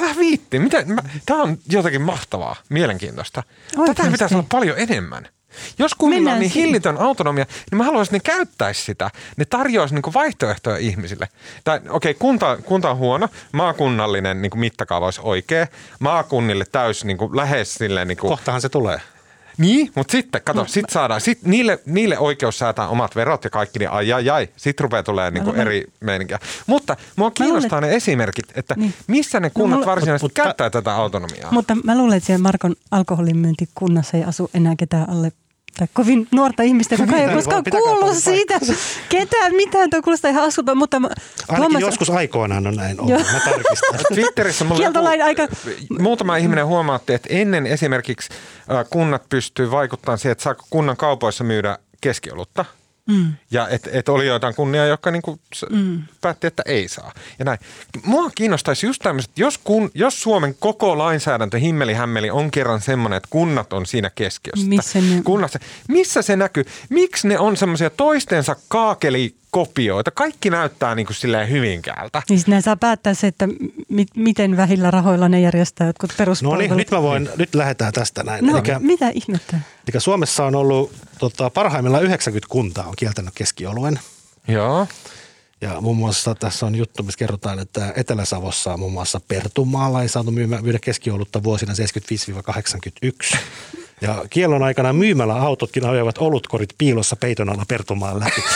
Älä viitti. Mitä? Mä, tämä on jotenkin mahtavaa, mielenkiintoista. Tätä Oikeasti. pitäisi olla paljon enemmän. Jos kunnilla on niin siihen. hillitön autonomia, niin mä haluaisin, että ne käyttäisi sitä. Ne tarjoaisi niin vaihtoehtoja ihmisille. Tai okei, okay, kunta, kunta on huono, maakunnallinen niin mittakaava olisi oikea. Maakunnille täys niin kuin, lähes silleen... Niin, kuin, Kohtahan se tulee. niin, mutta sitten, kato, sit saadaan, sit niille, niille oikeus säätää omat verot ja kaikki, niin ai ai ai, sit rupeaa tulee niinku luulen- eri meininkiä. Mutta mua kiinnostaa ne esimerkit, että Niin. missä ne kunnat mulla- varsinaisesti Mut- mutta- käyttää tätä autonomiaa. Mutta mä luulen, että siellä Markon alkoholin myyntikunnassa ei asu enää ketään alle tai kovin nuorta ihmistä, kuka ei koskaan kuullut siitä. Ketään mitään, tuo kuulostaa ihan asulta, mutta Ainakin Tuomas- joskus aikoinaan on näin ollut. Joo. Mä tarkistan. Twitterissä mulla Kieltolain aika- muutama ihminen huomautti, että ennen esimerkiksi äh, kunnat pystyy vaikuttamaan siihen, että saako kunnan kaupoissa myydä keskiolutta. Mm. Ja että et oli joitain kunnia, jotka niinku mm. päätti, että ei saa. Ja näin. Mua kiinnostaisi just tämmöiset, jos, kun, jos Suomen koko lainsäädäntö himmeli hämmeli on kerran semmoinen, että kunnat on siinä keskiössä. Missä ne- Kunnassa, missä se näkyy? Miksi ne on semmoisia toistensa kaakelikopioita? Kaikki näyttää niin kuin silleen hyvinkäältä. Niin sitten saa päättää se, että mi- miten vähillä rahoilla ne järjestää jotkut No peruspalvelut. niin, nyt mä voin, nyt lähdetään tästä näin. No, Elikkä, mitä ihmettä? eli Suomessa on ollut tota, parhaimmillaan 90 kuntaa on kieltänyt keskioluen. Joo. Ja muun muassa tässä on juttu, missä kerrotaan, että Etelä-Savossa muun muassa Pertunmaalla ei saatu myydä keskiolutta vuosina 75-81. Ja kiellon aikana myymällä autotkin ajoivat olutkorit piilossa peiton alla Pertunmaan läpi.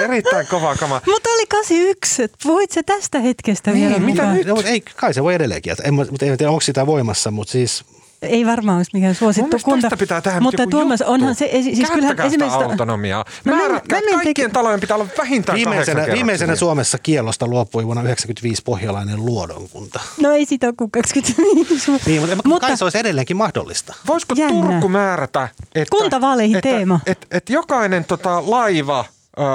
Erittäin kova kama. Mutta oli 81, että puhuit se tästä hetkestä Niin, vielä. mitä mukaan? nyt? No, ei, kai se voi edelleenkin. Et En, mutta en tiedä, onko sitä voimassa, mutta siis ei varmaan olisi mikään suosittu kunta. tästä pitää tehdä Mutta Tuomas, juttu. onhan se, siis kyllähän Käyttäkää sitä esimerkiksi... autonomiaa. No mä- Määrätkää, mä että menen kaikkien talojen pitää olla vähintään Viimeisenä, viimeisenä. Suomessa kielosta luopui vuonna 1995 pohjalainen luodonkunta. No ei siitä ole kuin 25 Niin, mutta, mutta kai se olisi edelleenkin mahdollista. Voisiko Jännä. Turku määrätä, että, Kuntavaaleihin että, teema. Että, että jokainen tota, laiva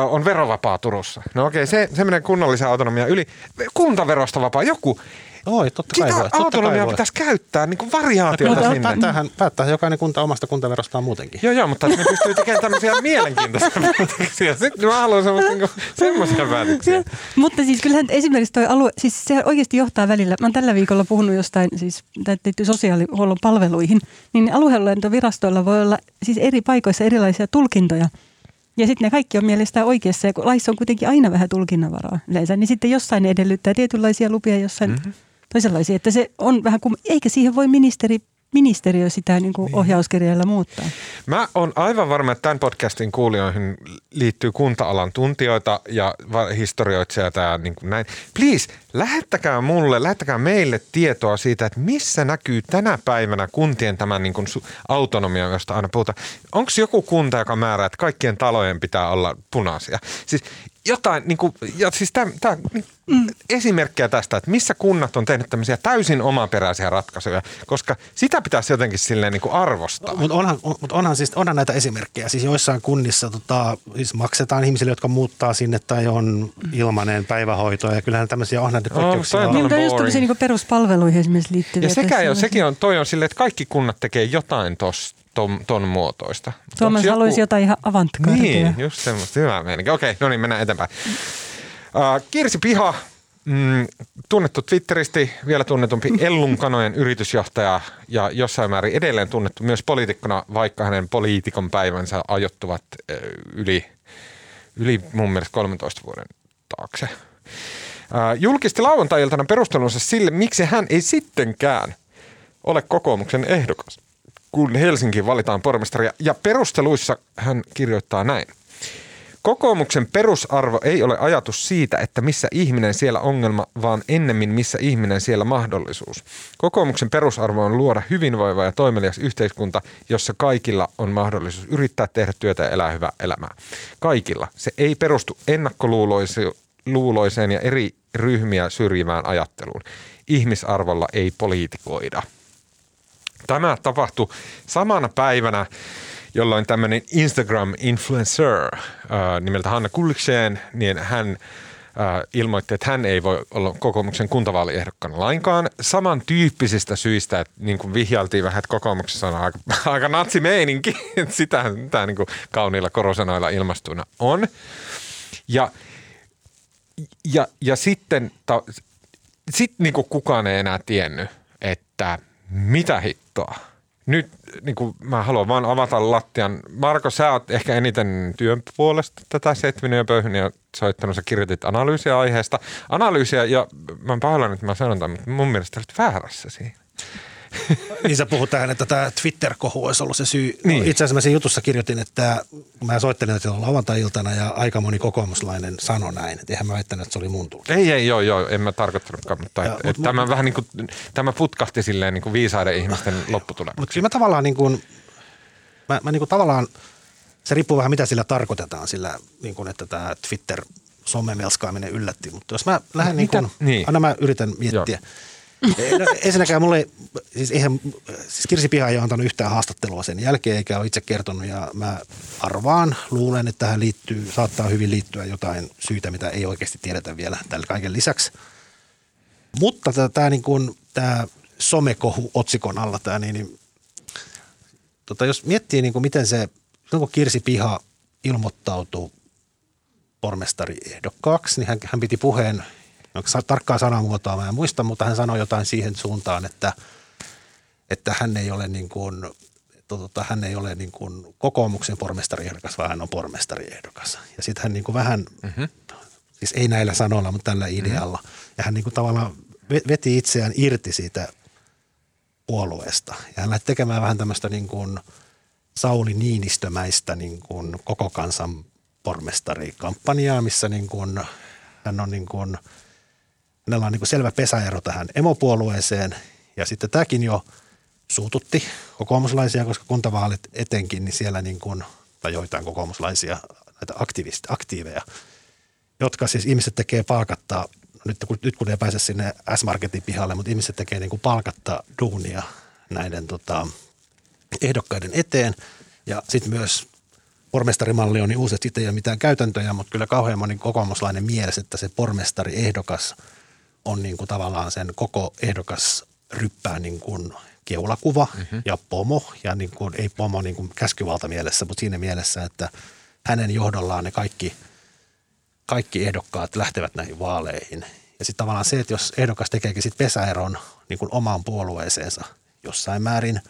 on verovapaa Turussa. No okei, se, se menee kunnallisen autonomian yli. Kuntaverosta vapaa joku. Oi, totta kai Sitä voi. Totta kai autonomiaa voi. pitäisi käyttää niin kuin variaatiota Mutta sinne. päättäähän, päättää jokainen kunta omasta kuntaverostaan muutenkin. Joo, joo, mutta ne pystyy tekemään tämmöisiä mielenkiintoisia päätöksiä. Sitten mä haluan semmoisia, niin semmoisia päätöksiä. Mutta siis kyllähän esimerkiksi toi alue, siis se oikeasti johtaa välillä. Mä oon tällä viikolla puhunut jostain, siis tämä liittyy sosiaalihuollon palveluihin, niin aluehallintovirastoilla voi olla siis eri paikoissa erilaisia tulkintoja. Ja sitten ne kaikki on mielestään oikeassa, ja kun laissa on kuitenkin aina vähän tulkinnanvaraa yleensä, niin sitten jossain ne edellyttää tietynlaisia lupia, jossain mm-hmm. Toisenlaisia. Että se on vähän kuin, eikä siihen voi ministeri, ministeriö sitä niin kuin ohjauskirjeellä muuttaa. Mä oon aivan varma, että tämän podcastin kuulijoihin liittyy kunta-alan tuntijoita ja historioitsijoita ja niin kuin näin. Please, lähettäkää mulle, lähettäkää meille tietoa siitä, että missä näkyy tänä päivänä kuntien tämän niin kuin autonomia, josta aina puhutaan. Onko joku kunta, joka määrää, että kaikkien talojen pitää olla punaisia? Siis jotain, niin kuin, ja siis tämä, tämä niin, mm. esimerkkejä tästä, että missä kunnat on tehnyt tämmöisiä täysin omaperäisiä ratkaisuja, koska sitä pitäisi jotenkin silleen niin kuin arvostaa. Mutta onhan, on, mut onhan, siis, onhan näitä esimerkkejä. Siis joissain kunnissa tota, siis maksetaan ihmisille, jotka muuttaa sinne tai on ilmainen päivähoito. Ja kyllähän tämmöisiä on näitä toi poikkeuksia. on on. Niin, just tämmöisiä niin peruspalveluihin esimerkiksi liittyviä. Ja sekä jo, on- sekin on, toi on silleen, että kaikki kunnat tekee jotain tos, ton, ton muotoista. Tuomas onks joku- haluaisi jotain ihan avantgardia. Niin, just semmoista hyvää meininkiä. Okei, no niin, mennään eteenpäin. Uh, Kirsi Piha, mm, tunnettu Twitteristi, vielä tunnetumpi Ellunkanojen yritysjohtaja ja jossain määrin edelleen tunnettu myös poliitikkona, vaikka hänen poliitikon päivänsä ajoittuvat ö, yli, yli mun mielestä 13 vuoden taakse. Uh, julkisti lauantai-iltana perustelunsa sille, miksi hän ei sittenkään ole kokoomuksen ehdokas, kun Helsinkiin valitaan pormestaria. Ja perusteluissa hän kirjoittaa näin. Kokoomuksen perusarvo ei ole ajatus siitä, että missä ihminen siellä ongelma, vaan ennemmin missä ihminen siellä mahdollisuus. Kokoomuksen perusarvo on luoda hyvinvoiva ja toimelias yhteiskunta, jossa kaikilla on mahdollisuus yrittää tehdä työtä ja elää hyvää elämää. Kaikilla. Se ei perustu ennakkoluuloiseen ja eri ryhmiä syrjivään ajatteluun. Ihmisarvolla ei poliitikoida. Tämä tapahtui samana päivänä, jolloin tämmöinen Instagram-influencer äh, nimeltä Hanna Kullikseen, niin hän äh, ilmoitti, että hän ei voi olla kokoomuksen kuntavaaliehdokkaana lainkaan. Samantyyppisistä syistä, että niin kuin vihjailtiin vähän, että kokoomuksessa on aika, aika natsimeininki. Sitä tämä niin kuin kauniilla korosanoilla ilmastuina on. Ja, ja, ja sitten ta, sit niin kuin kukaan ei enää tiennyt, että mitä hittoa. Nyt niin kuin mä haluan vaan avata lattian. Marko, sä oot ehkä eniten työn puolesta tätä Setvinen ja Pöyhinen soittanut. Sä kirjoitit analyysiä aiheesta. Analyysiä, ja mä oon pahoillani, että mä sanon tämän, mutta mun mielestä olet väärässä siinä. Niin sä puhut tähän, että tämä Twitter-kohu olisi ollut se syy. Niin. Itse asiassa mä siinä jutussa kirjoitin, että mä soittelin, että lauantai-iltana ja aika moni kokoomuslainen sanoi näin. Että eihän mä väittänyt, että se oli mun tulkinta. Ei, ei, joo, joo, en mä tarkoittanutkaan, mutta Ja, et, mut- et tämä vähän niin kuin, tämä putkahti silleen niin kuin viisaiden ihmisten lopputulemaan. Mutta kyllä mä tavallaan niin kuin, mä, mä niin kuin tavallaan, se riippuu vähän mitä sillä tarkoitetaan, sillä niin kuin, että tämä Twitter somemelskaaminen yllätti. Mutta jos mä lähden niin Mitä? kuin, Niin. aina mä yritän miettiä. No, ensinnäkään mulle, siis eihän, siis Kirsi Piha ei ole antanut yhtään haastattelua sen jälkeen, eikä ole itse kertonut, ja mä arvaan, luulen, että tähän liittyy, saattaa hyvin liittyä jotain syytä, mitä ei oikeasti tiedetä vielä tällä kaiken lisäksi. Mutta tämä niin kuin, tämä somekohu otsikon alla, tämä, niin, niin tota, jos miettii niin kuin miten se, kun Kirsi Piha ilmoittautui pormestariehdokkaaksi, niin hän, hän piti puheen, tarkkaa sanamuotoa mä en muista, mutta hän sanoi jotain siihen suuntaan, että, että hän ei ole niin kuin, tota, hän ei ole niin kuin kokoomuksen pormestariehdokas, vaan hän on pormestariehdokas. Ja sitten hän niin kuin vähän, mm-hmm. siis ei näillä sanoilla, mutta tällä idealla. Mm-hmm. Ja hän niin kuin tavallaan ve- veti itseään irti siitä puolueesta. Ja hän lähti tekemään vähän tämmöistä niin kuin Sauli Niinistömäistä niin kuin koko kansan pormestarikampanjaa, missä niin kuin hän on niin kuin, hänellä on niin kuin selvä pesäero tähän emopuolueeseen. Ja sitten tämäkin jo suututti kokoomuslaisia, koska kuntavaalit etenkin, niin siellä niin kuin, tai joitain kokoomuslaisia näitä aktiiveja, jotka siis ihmiset tekee palkattaa, nyt kun, nyt kun ei pääse sinne S-Marketin pihalle, mutta ihmiset tekee niin kuin palkatta duunia näiden tota, ehdokkaiden eteen. Ja sitten myös pormestarimalli on niin uusi, että ei ole mitään käytäntöjä, mutta kyllä kauhean moni kokoomuslainen mielessä, että se pormestari-ehdokas on niin kuin tavallaan sen koko ehdokas ryppää niin kuin keulakuva mm-hmm. ja pomo, ja niin kuin, ei pomo niin kuin käskyvalta mielessä, mutta siinä mielessä, että hänen johdollaan ne kaikki, kaikki ehdokkaat lähtevät näihin vaaleihin. Ja sitten tavallaan se, että jos ehdokas tekeekin sitten pesäeron niin kuin omaan puolueeseensa jossain määrin,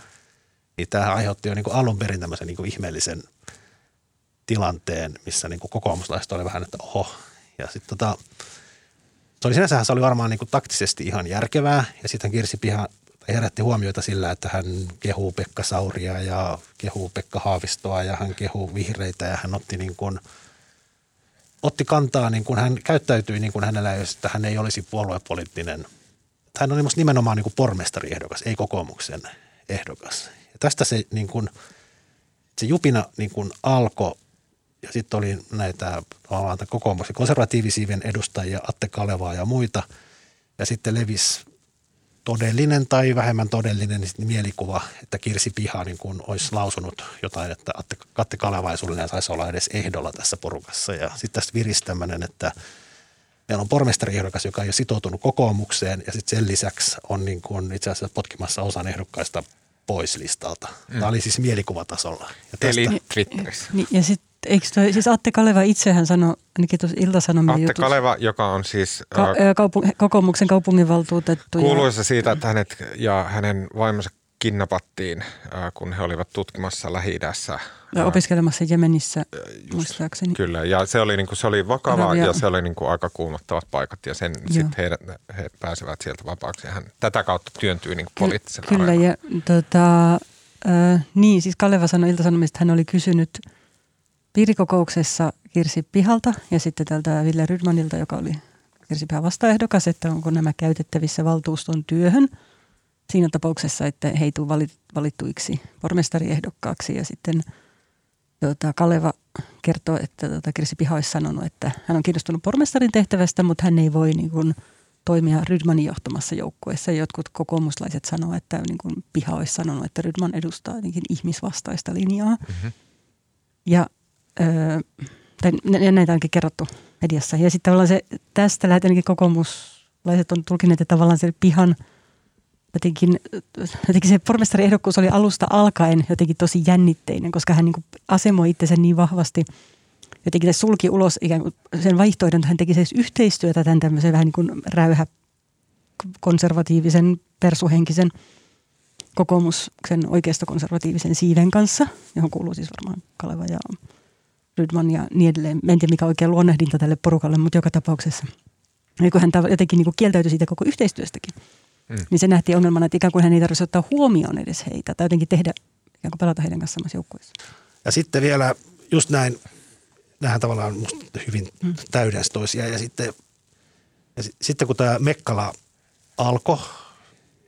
niin tämä aiheutti jo niin kuin alun perin tämmöisen niin kuin ihmeellisen tilanteen, missä niin kuin kokoomuslaiset oli vähän, että oho. Ja sitten tota, se oli sinänsähän se oli varmaan niin kuin taktisesti ihan järkevää, ja sitten Kirsi Piha herätti huomioita sillä, että hän kehuu Pekka Sauria ja kehuu Pekka Haavistoa ja hän kehuu vihreitä ja hän otti niin kuin, otti kantaa, niin kuin hän käyttäytyi niin kuin hänellä, että hän ei olisi puoluepoliittinen. Hän on nimenomaan niin kuin pormestariehdokas, ei kokoomuksen ehdokas. Ja tästä se, niin kuin, se jupina niin kuin alkoi ja sitten oli näitä kokoomuksen konservatiivisiivien edustajia, Atte Kalevaa ja muita. Ja sitten levisi todellinen tai vähemmän todellinen niin mielikuva, että Kirsi Piha niin kuin olisi lausunut jotain, että Atte Kaleva ei suunnilleen saisi olla edes ehdolla tässä porukassa. Ja sitten tästä virisi tämmöinen, että meillä on pormestariehdokas, joka ei ole sitoutunut kokoomukseen ja sitten sen lisäksi on niin kuin itse asiassa potkimassa osan ehdokkaista pois listalta. Mm. Tämä oli siis mielikuvatasolla. Ja tästä, Eli Twitterissä. Niin, ja sitten Eikö toi, siis Atte Kaleva itsehän sanoi, ainakin tuossa iltasanomien Atte jutussa, Kaleva, joka on siis... Ka- kaupu- kokoomuksen kaupunginvaltuutettu. Kuuluisa ja, siitä, että hänet ja hänen vaimonsa kidnappattiin, kun he olivat tutkimassa lähi ja opiskelemassa Jemenissä, just, muistaakseni. Kyllä, ja se oli, niin kuin, se oli vakava Arabia. ja se oli niin kuin, aika kuumottavat paikat ja sen sitten he, he pääsevät sieltä vapaaksi. Hän tätä kautta työntyy niin poliittisen Kyllä, areenan. ja tota, äh, niin, siis Kaleva sanoi ilta että hän oli kysynyt – piirikokouksessa Kirsi Pihalta ja sitten tältä Ville Rydmanilta, joka oli Kirsi Pihan vastaehdokas, että onko nämä käytettävissä valtuuston työhön siinä tapauksessa, että he ei tule valittuiksi pormestariehdokkaaksi ja sitten tuota, Kaleva kertoo, että tuota, Kirsi Piha olisi sanonut, että hän on kiinnostunut pormestarin tehtävästä, mutta hän ei voi niin kuin, toimia Rydmanin johtamassa joukkueessa. Jotkut kokoomuslaiset sanoo, että niin kuin Piha olisi sanonut, että Rydman edustaa jotenkin ihmisvastaista linjaa. Mm-hmm. Ja tai näitä onkin kerrottu mediassa. Ja sitten tavallaan se, tästä lähtien kokoomuslaiset on tulkineet, että tavallaan se pihan jotenkin, jotenkin se pormestariehdokkuus oli alusta alkaen jotenkin tosi jännitteinen, koska hän niin asemoi itsensä niin vahvasti, jotenkin se sulki ulos ikään kuin sen vaihtoehdon, että hän teki siis yhteistyötä tämän tämmöisen vähän niin kuin räyhä konservatiivisen, persuhenkisen kokoomuksen oikeistokonservatiivisen siiven kanssa, johon kuuluu siis varmaan Kaleva ja Rydman ja niin edelleen. En tiedä, mikä on oikein luonnehdinta tälle porukalle, mutta joka tapauksessa. Eli kun hän jotenkin niin kuin kieltäytyi siitä koko yhteistyöstäkin, mm. niin se nähtiin ongelmana, että ikään kuin hän ei tarvitse ottaa huomioon edes heitä tai jotenkin tehdä, ikään kuin pelata heidän kanssaan samassa joukkueessa. Ja sitten vielä just näin, nähdään tavallaan hyvin mm. täydensä toisiaan ja sitten, ja sitten kun tämä Mekkala alkoi,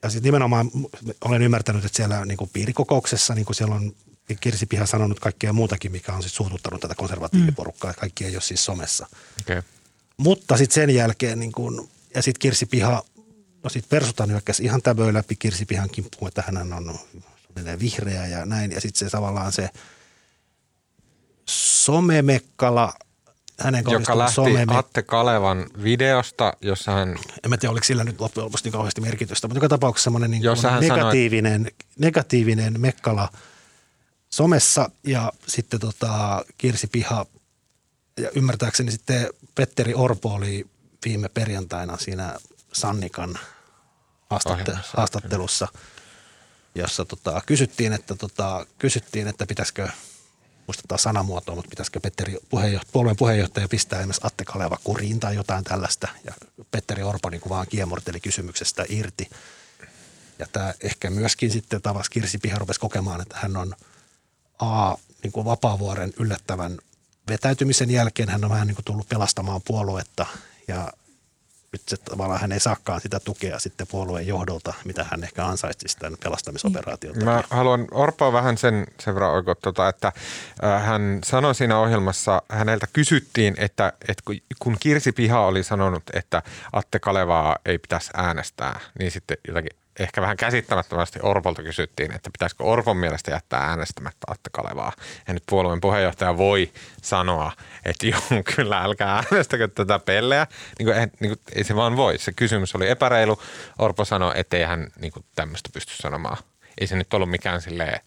ja sitten nimenomaan olen ymmärtänyt, että siellä niin kuin piirikokouksessa, niin kuin siellä on Kirsi Piha sanonut kaikkea muutakin, mikä on sitten suututtanut tätä konservatiiviporukkaa. Mm. Kaikki ei ole siis somessa. Okay. Mutta sitten sen jälkeen, niin kun, ja sitten Kirsi Piha, no sitten Persutan hyökkäsi ihan täböön läpi Kirsi Pihan kimppuun, että hän on vihreä ja näin. Ja sitten se tavallaan se somemekkala, hänen Joka lähti someme- Atte Kalevan videosta, jossa hän... En mä tiedä, oliko sillä nyt loppujen lopuksi niin kauheasti merkitystä, mutta joka tapauksessa semmoinen niin negatiivinen, sanoi, negatiivinen mekkala – somessa ja sitten tota Kirsi Piha ja ymmärtääkseni sitten Petteri Orpo oli viime perjantaina siinä Sannikan haastatte- haastattelussa, jossa tota, kysyttiin, että, tota, kysyttiin, että pitäisikö muistetaan sanamuotoa, mutta pitäisikö Petteri puheenjohtaja, puolueen puheenjohtaja pistää esimerkiksi Atte Kaleva kuriin tai jotain tällaista. Ja Petteri Orpo niin kuin vaan kiemurteli kysymyksestä irti. Ja tämä ehkä myöskin sitten tavas Kirsi Piha rupesi kokemaan, että hän on – A, niin kuin Vapaavuoren yllättävän vetäytymisen jälkeen hän on vähän niin kuin tullut pelastamaan puoluetta ja nyt se, tavallaan hän ei saakaan sitä tukea sitten puolueen johdolta, mitä hän ehkä ansaitsi tämän pelastamisoperaation Mä haluan Orpoa vähän sen, sen verran oikottaa, että äh, hän sanoi siinä ohjelmassa, häneltä kysyttiin, että, että kun Kirsi Piha oli sanonut, että Atte Kalevaa ei pitäisi äänestää, niin sitten jotakin ehkä vähän käsittämättömästi Orpolta kysyttiin, että pitäisikö Orpon mielestä jättää äänestämättä Atte Kalevaa. Ja nyt puolueen puheenjohtaja voi sanoa, että joo, kyllä älkää äänestäkö tätä pelleä. Niin kuin, niin kuin, ei se vaan voi. Se kysymys oli epäreilu. Orpo sanoi, että ei hän niin kuin, tämmöistä pysty sanomaan. Ei se nyt ollut mikään silleen,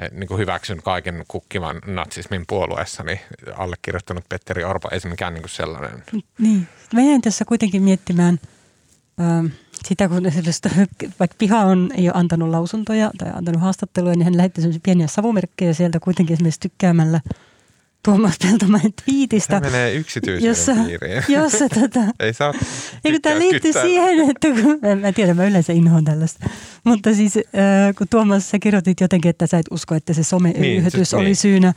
eh, niin kuin hyväksyn kaiken kukkivan natsismin puolueessa, niin allekirjoittanut Petteri Orpo, ei se mikään niin kuin sellainen. Niin. Mä jäin tässä kuitenkin miettimään ähm, sitä, kun vaikka Piha on, ei ole antanut lausuntoja tai antanut haastatteluja, niin hän lähetti sellaisia pieniä savumerkkejä sieltä kuitenkin esimerkiksi tykkäämällä Tuomas Peltomäen twiitistä. Tämä menee yksityisyyden jossa, piiriin. Jossa, tota, ei saa Eikö tämä liittyy siihen, että kun, mä tiedän, mä yleensä inhoan tällaista. Mutta siis äh, kun Tuomas, sä kirjoitit jotenkin, että sä et usko, että se someyhytys niin, oli niin. syynä,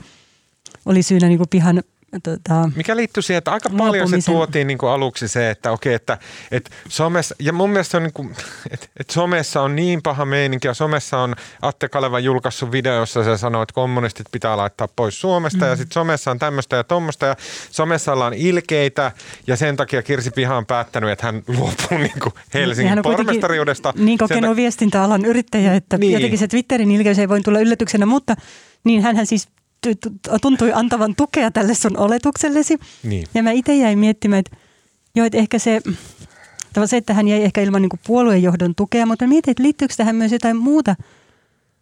oli syynä niin kuin pihan Tota, Mikä liittyy siihen, että aika paljon luopumisen. se tuotiin niin kuin aluksi se, että okei, että, että somessa, ja mun mielestä on niin kuin, että, että somessa on niin paha meininki, ja somessa on Atte Kaleva julkaissut videossa, se sanoo, että kommunistit pitää laittaa pois Suomesta, mm. ja sitten somessa on tämmöistä ja tuommoista, ja somessa ollaan ilkeitä, ja sen takia Kirsi Piha on päättänyt, että hän luopuu niin kuin Helsingin hän pormestariudesta. Niin kokenut sen... viestintäalan yrittäjä, että niin. jotenkin se Twitterin ilkeys ei voi tulla yllätyksenä, mutta niin hän siis tuntui antavan tukea tälle sun oletuksellesi. Niin. Ja mä itse jäin miettimään, että joo, että ehkä se, se, että hän jäi ehkä ilman niin puoluejohdon tukea, mutta mietin, että liittyykö tähän myös jotain muuta.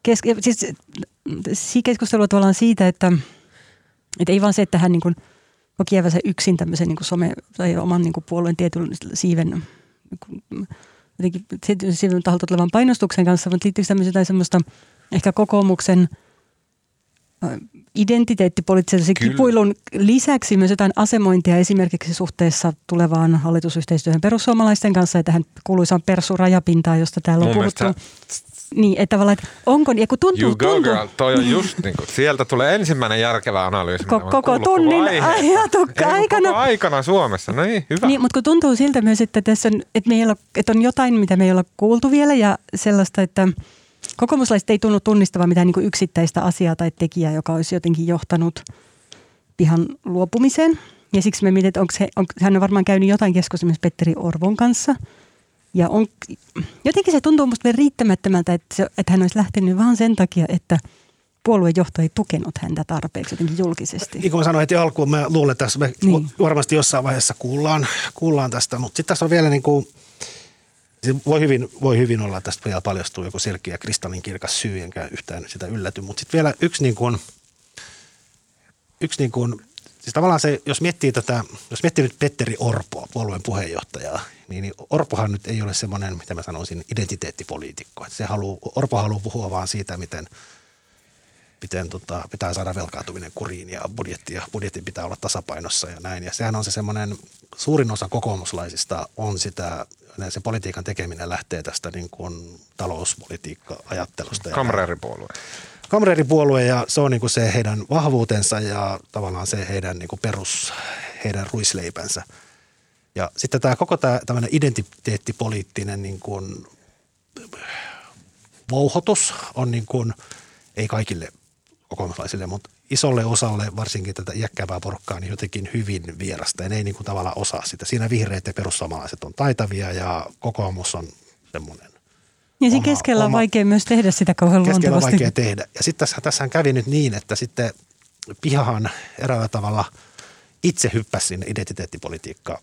Keske, siis keskustelua tavallaan siitä, että, että ei vaan se, että hän niin kuin, koki jäävänsä yksin tämmöisen niin kuin some tai oman niin kuin puolueen tietyn siiven niin jotenkin siiven taholta tulevan painostuksen kanssa, mutta liittyykö tämmöistä jotain semmoista ehkä kokoomuksen – identiteettipoliittisen kipuilun lisäksi myös jotain asemointia esimerkiksi suhteessa tulevaan hallitusyhteistyöhön perussuomalaisten kanssa ja tähän kuuluisaan persurajapintaan, josta täällä on Mun puhuttu. Mielestä... Niin, että tavallaan, että onko, ja kun tuntuu, you go tuntuu. Girl, toi on just niin kuin, sieltä tulee ensimmäinen järkevä analyysi. Ko- koko tunnin ajatukka aikana. Koko aikana Suomessa, no niin, hyvä. Niin, mutta kun tuntuu siltä myös, että, tässä on, että, me ei ole, että on jotain, mitä me ei olla kuultu vielä ja sellaista, että – Kokoomuslaiset ei tunnu tunnistavan mitään niin yksittäistä asiaa tai tekijää, joka olisi jotenkin johtanut pihan luopumiseen. Ja siksi me mietin, että onko se, on, hän on varmaan käynyt jotain keskustelua Petteri Orvon kanssa. Ja on, jotenkin se tuntuu musta vielä riittämättömältä, että, se, että hän olisi lähtenyt vaan sen takia, että puoluejohto ei tukenut häntä tarpeeksi jotenkin julkisesti. Niin kuin mä sanoin heti alkuun, mä luulen, että tässä me niin. varmasti jossain vaiheessa kuullaan, kuullaan tästä, mutta sitten tässä on vielä niin kuin – voi hyvin, voi hyvin olla, että tästä vielä paljastuu joku selkeä kristallinkirkas syy, enkä yhtään sitä ylläty. Mutta sitten vielä yksi niin kuin, yksi niin kuin, siis tavallaan se, jos miettii tätä, jos miettii nyt Petteri Orpoa, puolueen puheenjohtajaa, niin, niin Orpohan nyt ei ole semmoinen, mitä mä sanoisin, identiteettipoliitikko. Että se haluu, Orpo haluaa puhua vaan siitä, miten – miten tota, pitää saada velkaantuminen kuriin ja budjetti, ja budjetti pitää olla tasapainossa ja näin. Ja sehän on se semmoinen, suurin osa kokoomuslaisista on sitä, se politiikan tekeminen lähtee tästä niin kuin talouspolitiikka-ajattelusta. Kamreeripuolue. Kamreeripuolue ja se on niin kuin se heidän vahvuutensa ja tavallaan se heidän niin kuin perus, heidän ruisleipänsä. Ja sitten tämä koko tämä tämmöinen identiteettipoliittinen niin kuin vouhotus on niin kuin, ei kaikille kokoomuslaisille, mutta isolle osalle, varsinkin tätä iäkkäävää porukkaa, niin jotenkin hyvin vierasta. Ja ne ei niin kuin tavallaan osaa sitä. Siinä vihreät ja perussuomalaiset on taitavia ja kokoomus on semmoinen ja siinä keskellä on oma, vaikea myös tehdä sitä kauhean Keskellä on vaikea tehdä. Ja sitten tässä, tässä kävi nyt niin, että sitten pihahan eräällä tavalla itse hyppäsi sinne identiteettipolitiikka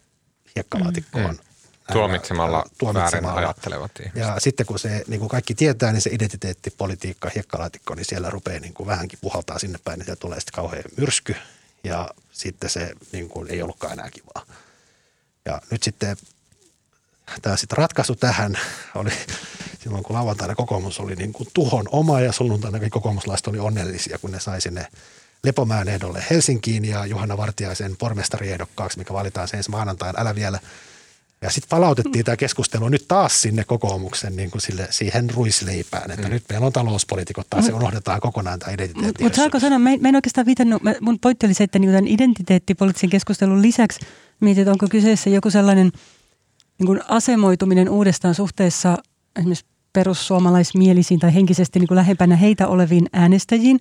hiekkalaatikkoon. Mm. Tuomitsemalla, tuomitsemalla väärin ajattelevat ihmiset. Ja sitten kun se, niin kuin kaikki tietää, niin se identiteettipolitiikka, hiekkalaatikko, niin siellä rupeaa niin kuin vähänkin puhaltaa sinne päin, niin tulee sitten kauhean myrsky ja sitten se niin kuin ei ollutkaan enää kivaa. Ja nyt sitten tämä sitten ratkaisu tähän oli silloin, kun lauantaina kokoomus oli niin kuin tuhon oma ja sunnuntaina kokoomuslaiset oli onnellisia, kun ne sai sinne Lepomäen ehdolle Helsinkiin ja Juhanna Vartiaisen pormestariehdokkaaksi, mikä valitaan sen ensi maanantaina. Älä vielä – ja sitten palautettiin tämä keskustelu nyt taas sinne kokoomuksen niin kuin sille, siihen ruisleipään, että mm. nyt meillä on talouspolitiikot taas ja unohdetaan kokonaan tämä identiteetti. Mutta saako sanoa, mä, mä en oikeastaan viitannut, mä, mun pointti oli se, että niin tämän identiteettipoliittisen keskustelun lisäksi mietit, onko kyseessä joku sellainen niin kuin asemoituminen uudestaan suhteessa esimerkiksi perussuomalaismielisiin tai henkisesti niin kuin lähempänä heitä oleviin äänestäjiin.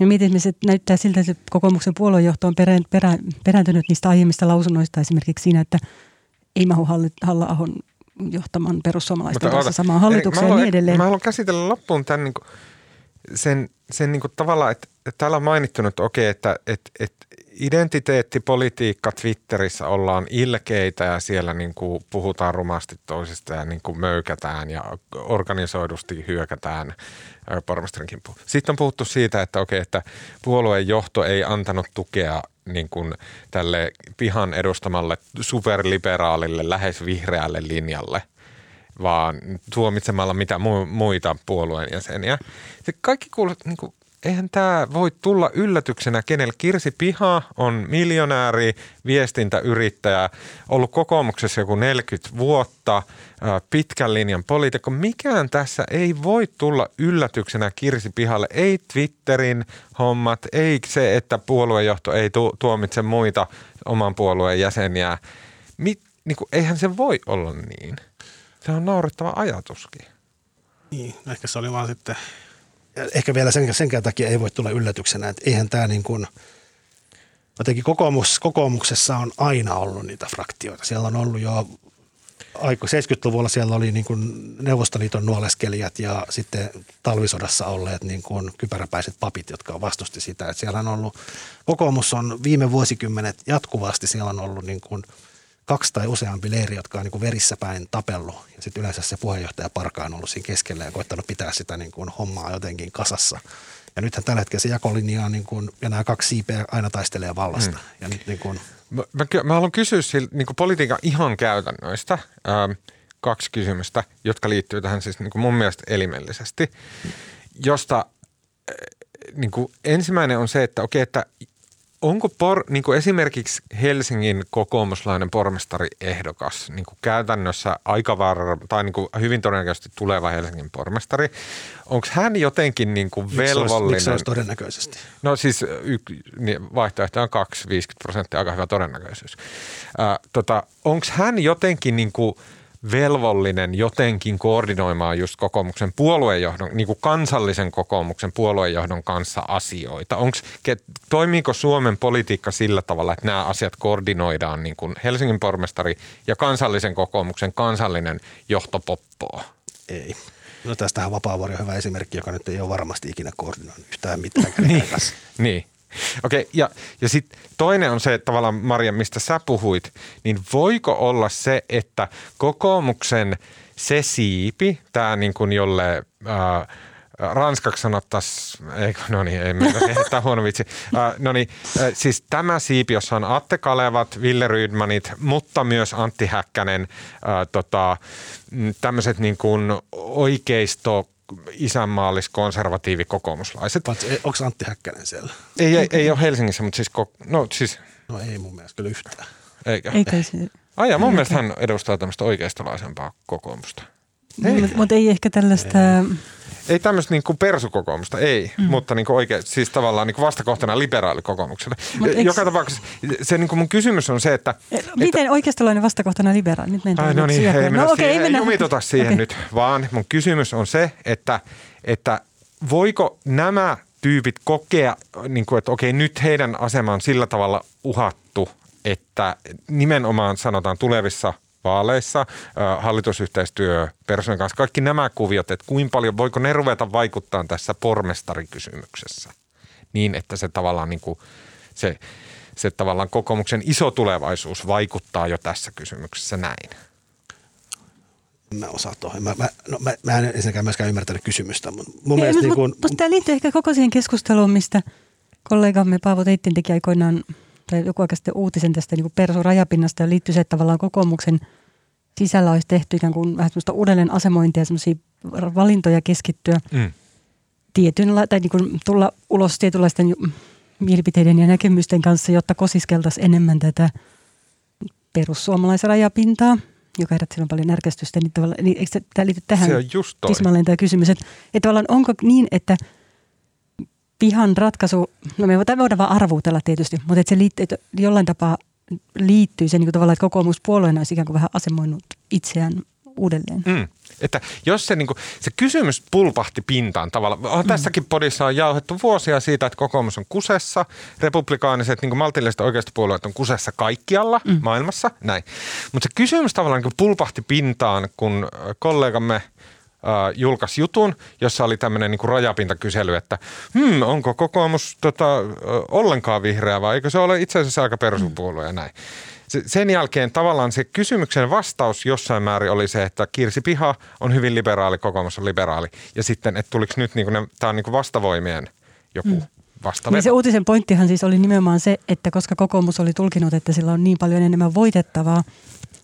Ja mietin, että näyttää siltä, että kokoomuksen puoluejohto on perä, perä, perääntynyt niistä aiemmista lausunnoista esimerkiksi siinä, että ei mahu Halla-ahon johtaman perussuomalaisten kanssa samaan hallitukseen ja niin edelleen. Mä haluan käsitellä loppuun tämän niin kuin, sen, sen niin kuin tavallaan, että, että täällä on mainittu että okei, että, että, että identiteettipolitiikka Twitterissä ollaan ilkeitä ja siellä niin kuin puhutaan rumasti toisista ja niin kuin möykätään ja organisoidusti hyökätään pormestarin kimppuun. Sitten on puhuttu siitä, että okei, että puolueen johto ei antanut tukea niin kuin tälle pihan edustamalle superliberaalille, lähes vihreälle linjalle, vaan tuomitsemalla mitä muita puolueen jäseniä. Se kaikki kuulostaa niin kuin eihän tämä voi tulla yllätyksenä, kenellä Kirsi Piha on miljonääri, viestintäyrittäjä, ollut kokoomuksessa joku 40 vuotta, pitkän linjan poliitikko. Mikään tässä ei voi tulla yllätyksenä Kirsi Pihalle. Ei Twitterin hommat, ei se, että puoluejohto ei tu- tuomitse muita oman puolueen jäseniä. Mi- niin kuin, eihän se voi olla niin. Se on naurettava ajatuskin. Niin, ehkä se oli vaan sitten ehkä vielä sen, senkään takia ei voi tulla yllätyksenä, että eihän tämä niin kuin, jotenkin kokoomus, kokoomuksessa on aina ollut niitä fraktioita. Siellä on ollut jo aiko 70-luvulla siellä oli niin kuin Neuvostoliiton nuoleskelijat ja sitten talvisodassa olleet niin kuin kypäräpäiset papit, jotka vastusti sitä. Että siellä on ollut, kokoomus on viime vuosikymmenet jatkuvasti, siellä on ollut niin kuin – kaksi tai useampi leiri, jotka on niin kuin verissä päin tapellut. Ja sitten yleensä se puheenjohtaja Parka on ollut siinä keskellä ja koittanut pitää sitä niin kuin hommaa jotenkin kasassa. Ja nythän tällä hetkellä se jakolinja on niin kuin, ja nämä kaksi siipeä aina taistelee vallasta. Hmm. Ja nyt niin kuin... mä, mä, mä haluan kysyä sillä, niin kuin politiikan ihan käytännöistä ähm, kaksi kysymystä, jotka liittyy tähän siis niin kuin mun mielestä elimellisesti, josta äh, niin kuin ensimmäinen on se, että okei, että onko por, niin kuin esimerkiksi Helsingin kokoomuslainen pormestari ehdokas niin kuin käytännössä aika varma, tai niin kuin hyvin todennäköisesti tuleva Helsingin pormestari, onko hän jotenkin niin kuin velvollinen? Miksi se olisi todennäköisesti? No siis y, niin vaihtoehto on 2, 50 prosenttia, aika hyvä todennäköisyys. Äh, tota, onko hän jotenkin niin kuin – velvollinen jotenkin koordinoimaan just kokoomuksen puoluejohdon, niin kuin kansallisen kokoomuksen puoluejohdon kanssa asioita? Onks, toimiiko Suomen politiikka sillä tavalla, että nämä asiat koordinoidaan niin kuin Helsingin pormestari ja kansallisen kokoomuksen kansallinen johtopoppoo? Ei. No tästähän Vapaavuori on hyvä esimerkki, joka nyt ei ole varmasti ikinä koordinoinut yhtään mitään. niin, niin. Okei, okay, ja, ja sitten toinen on se, että tavallaan Maria, mistä sä puhuit, niin voiko olla se, että kokoomuksen se siipi, tämä niin kuin jolle... Ää, ranskaksi sanottaisiin, no niin, ei mennä, tämä huono vitsi. Äh, no niin, äh, siis tämä siipi, jossa on Atte Kalevat, Ville Rydmanit, mutta myös Antti Häkkänen, äh, tota, mm, tämmöiset niin kuin oikeisto isänmaallis konservatiivi kokoomuslaiset. Onko Antti Häkkänen siellä? Ei, ei, ei ole Helsingissä, mutta siis, no siis... No ei mun mielestä kyllä yhtään. Eikä? Eikä se... Ai ja mun mielestä hän edustaa tämmöistä oikeistolaisempaa kokoomusta. Mutta mut ei ehkä tällaista... Ei, ei tämmöistä niinku persukokoomusta, ei, mm. mutta niinku oikein, siis tavallaan niinku vastakohtana liberaalikokoomukselle. Joka tapauksessa se niinku mun kysymys on se, että... E, miten että, oikeistolainen vastakohtana liberaali? Nyt ai, no niin, ei mennä no, okay, siihen, ei mennä. siihen okay. nyt, vaan mun kysymys on se, että, että voiko nämä tyypit kokea, niin kuin, että okei, nyt heidän asema on sillä tavalla uhattu, että nimenomaan sanotaan tulevissa – vaaleissa, hallitusyhteistyö persoonan kanssa, kaikki nämä kuviot, että kuinka paljon, voiko ne ruveta vaikuttaa tässä pormestarikysymyksessä niin, että se tavallaan niin kuin, se, se tavallaan kokoomuksen iso tulevaisuus vaikuttaa jo tässä kysymyksessä näin. Mä osaa tuohon. Mä, mä, no, mä, mä en ensinnäkään myöskään ymmärtänyt kysymystä. Mutta mun Ei, mielestä niin kun... Tämä liittyy ehkä koko siihen keskusteluun, mistä kollegamme Paavo Teittin teki aikoinaan tai joku aika sitten uutisen tästä niin perusrajapinnasta ja liittyy se, että tavallaan kokoomuksen sisällä olisi tehty ikään kuin vähän semmoista uudelleen asemointia, semmoisia valintoja keskittyä mm. tietynla, tai niin kuin tulla ulos tietynlaisten mielipiteiden ja näkemysten kanssa, jotta kosiskeltaisiin enemmän tätä perussuomalaisrajapintaa, joka herätti silloin paljon närkästystä. Niin niin eikö tämä liity tähän se on just tismalleen tämä kysymys, että, että onko niin, että pihan ratkaisu, no me voidaan vaan arvuutella tietysti, mutta että se liittyy, että jollain tapaa liittyy se niin kuin tavallaan, että kokoomus puolueena olisi ikään kuin vähän asemoinut itseään uudelleen. Mm. Että jos se, niin kuin, se kysymys pulpahti pintaan tavallaan, mm. tässäkin podissa on jauhettu vuosia siitä, että kokoomus on kusessa, republikaaniset niin maltilliset oikeistopuolueet on kusessa kaikkialla mm. maailmassa, näin. Mutta se kysymys tavallaan niin pulpahti pintaan, kun kollegamme – julkaisi jutun, jossa oli tämmöinen niin rajapintakysely, että hmm, onko kokoomus tota, ollenkaan vihreä vai eikö se ole itse asiassa aika peruspuolue ja näin. Sen jälkeen tavallaan se kysymyksen vastaus jossain määrin oli se, että Kirsi Piha on hyvin liberaali, kokoomus on liberaali. Ja sitten, että tuliko nyt, niin kuin tämä on niin vastavoimien joku mm. Niin se uutisen pointtihan siis oli nimenomaan se, että koska kokoomus oli tulkinut, että sillä on niin paljon enemmän voitettavaa,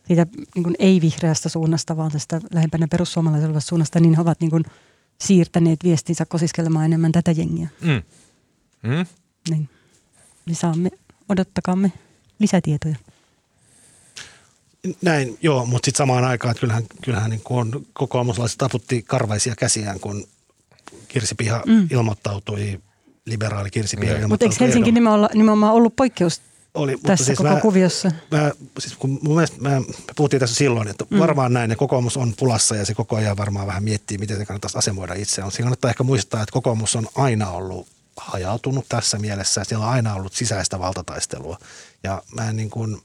siitä niin kuin ei-vihreästä suunnasta, vaan tästä lähempänä perussuomalaisella suunnasta, niin he ovat niin kuin siirtäneet viestinsä kosiskelemaan enemmän tätä jengiä. Mm. Mm. Niin. niin saamme, odottakaamme lisätietoja. Näin, joo, mutta sitten samaan aikaan, että kyllähän, kyllähän niin kuin kokoomuslaiset taputti karvaisia käsiään, kun Kirsi Piha mm. ilmoittautui, liberaali Kirsi Piha mm. Mutta eikö Helsinki nimenomaan, nimenomaan ollut poikkeus oli, tässä mutta siis koko mä, kuviossa. Mä, siis kun mun mielestä, mä, me puhuttiin tässä silloin, että mm. varmaan näin, ja kokoomus on pulassa ja se koko ajan varmaan vähän miettii, miten se kannattaisi asemoida itseään. Siinä kannattaa ehkä muistaa, että kokoomus on aina ollut hajautunut tässä mielessä. Siellä on aina ollut sisäistä valtataistelua. Ja mä en niin kuin,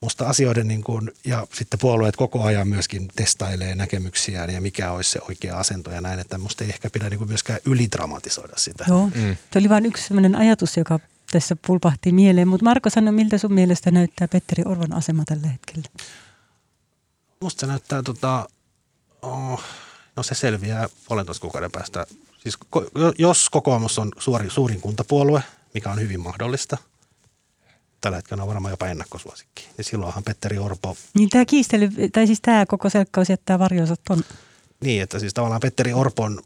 musta asioiden niin kuin, ja sitten puolueet koko ajan myöskin testailee näkemyksiään ja mikä olisi se oikea asento ja näin, että musta ei ehkä pidä niin kuin myöskään ylidramatisoida sitä. Joo, mm. se oli vain yksi sellainen ajatus, joka tässä pulpahti mieleen. Mutta Marko, sano, miltä sun mielestä näyttää Petteri Orvon asema tällä hetkellä? Musta se näyttää, tota, oh, no se selviää puolentoista kuukauden päästä. Siis jos kokoomus on suuri, suurin kuntapuolue, mikä on hyvin mahdollista, tällä hetkellä on varmaan jopa ennakkosuosikki, niin silloinhan Petteri Orpo... Niin tämä kiistely, tai siis tämä koko selkkaus jättää varjonsa ton... Niin, että siis tavallaan Petteri Orpon,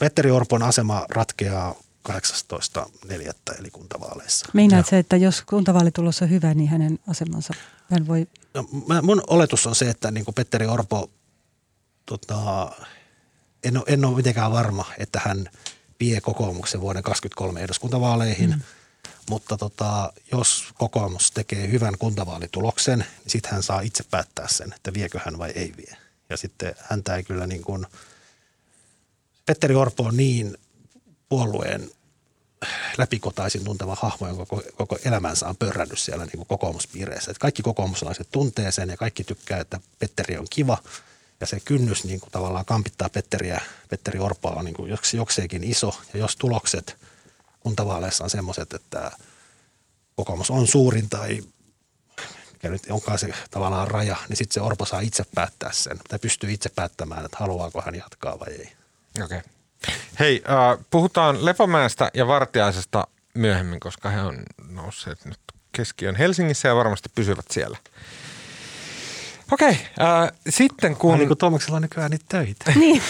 Petteri Orpon asema ratkeaa 18.4. eli kuntavaaleissa. Meinaat se, että jos kuntavaalitulos on hyvä, niin hänen asemansa, hän voi... No, mä, mun oletus on se, että niin kuin Petteri Orpo, tota, en, ole, en ole mitenkään varma, että hän vie kokoomuksen vuoden 2023 eduskuntavaaleihin, mm. mutta tota, jos kokoomus tekee hyvän kuntavaalituloksen, niin sitten hän saa itse päättää sen, että viekö hän vai ei vie. Ja sitten häntä ei kyllä niin kuin, Petteri Orpo on niin puolueen läpikotaisin tunteva hahmo, jonka koko, koko elämänsä on pörrännyt siellä niin kuin kokoomuspiireissä. Että kaikki kokoomuslaiset tuntee sen ja kaikki tykkää, että Petteri on kiva. Ja se kynnys niin kuin tavallaan kampittaa Petteriä, Petteri Orpoa on niin kuin jokseenkin iso. Ja jos tulokset kuntavaaleissa on semmoiset, että kokoomus on suurin tai mikä nyt onkaan se tavallaan raja, niin sitten se Orpo saa itse päättää sen. Tai pystyy itse päättämään, että haluaako hän jatkaa vai ei. Okei. Okay. Hei, äh, puhutaan Lepomäestä ja Vartiaisesta myöhemmin, koska he on nousseet nyt keskiön Helsingissä ja varmasti pysyvät siellä. Okei, äh, sitten kun... Niin kuin Tomaksella on nykyään niitä töitä. Niin.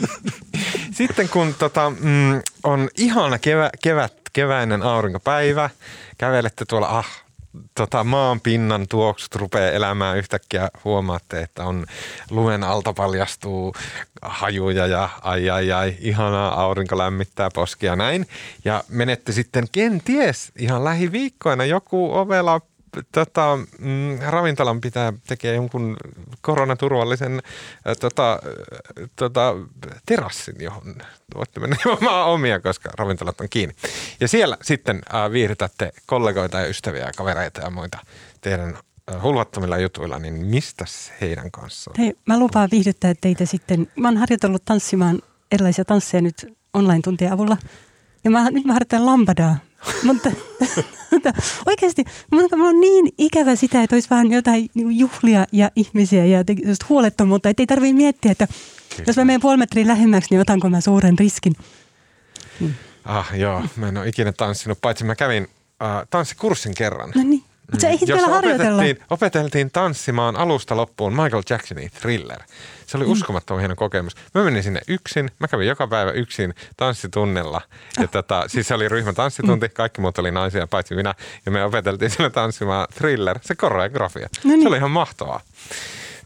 sitten kun tota, mm, on ihana kevä, kevät, keväinen aurinkopäivä, kävelette tuolla ah, tota, maan pinnan tuoksut rupeaa elämään yhtäkkiä, huomaatte, että on lumen alta paljastuu hajuja ja ai ai ai, ihanaa aurinko lämmittää poskia näin. Ja menette sitten kenties ihan lähiviikkoina joku ovela tota, mm, ravintolan pitää tekee jonkun koronaturvallisen äh, tota, äh, tota, terassin, johon voitte mennä ilman omia, koska ravintolat on kiinni. Ja siellä sitten äh, viihdytätte kollegoita ja ystäviä ja kavereita ja muita teidän äh, hulvattomilla jutuilla, niin mistä heidän kanssaan? Hei, mä lupaan viihdyttää teitä sitten. Mä oon harjoitellut tanssimaan erilaisia tansseja nyt online-tuntien avulla. Ja mä, nyt mä harjoittelen lambadaa mutta, mutta oikeasti mulla on niin ikävä sitä, että olisi vähän jotain juhlia ja ihmisiä ja just huolettomuutta, että ei tarvitse miettiä, että Kyllä. jos mä menen puoli metriä lähemmäksi, niin otanko mä suuren riskin. Hmm. Ah joo, mä en ole ikinä tanssinut, paitsi mä kävin äh, tanssikurssin kerran. No niin. Mutta mm. vielä harjoitella. Opeteltiin, opeteltiin tanssimaan alusta loppuun Michael Jacksonin Thriller. Se oli uskomattoman hieno kokemus. Mä menin sinne yksin. Mä kävin joka päivä yksin tanssitunnella. Ja oh. tota, siis se oli ryhmän tanssitunti. Kaikki muut oli naisia, paitsi minä. Ja me opeteltiin sinne tanssimaan Thriller, se koreografia. No niin. Se oli ihan mahtavaa.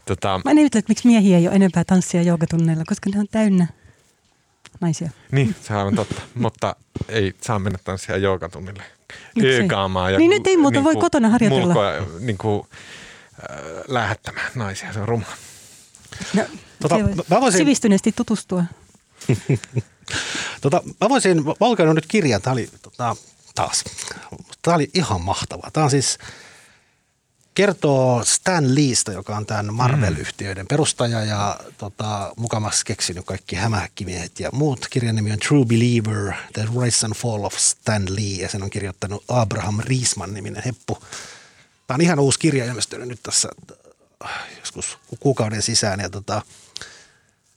Tota, Mä en että miksi miehiä ei ole enempää tanssia joogatunneilla, koska ne on täynnä naisia. Niin, se on aivan totta. Mutta ei saa mennä tanssia joogatunnille. öökaamaan. Ja Niin nyt ei muuta, voi niinku kotona harjoitella. Mulkoa, niin kuin, äh, lähettämään naisia, se on ruma. No, Tota, mä voisin- Sivistyneesti tutustua. Tota, mä voisin, mä olen nyt kirjan, tämä oli tota, taas, tämä oli ihan mahtava. Tämä on siis, kertoo Stan Leestä, joka on tämän Marvel-yhtiöiden perustaja ja tota, mukamas keksinyt kaikki hämähäkkimiehet ja muut. Kirjan nimi on True Believer, The Rise and Fall of Stan Lee ja sen on kirjoittanut Abraham Riesman-niminen heppu. Tämä on ihan uusi kirja ilmestynyt nyt tässä joskus kuukauden sisään ja tota,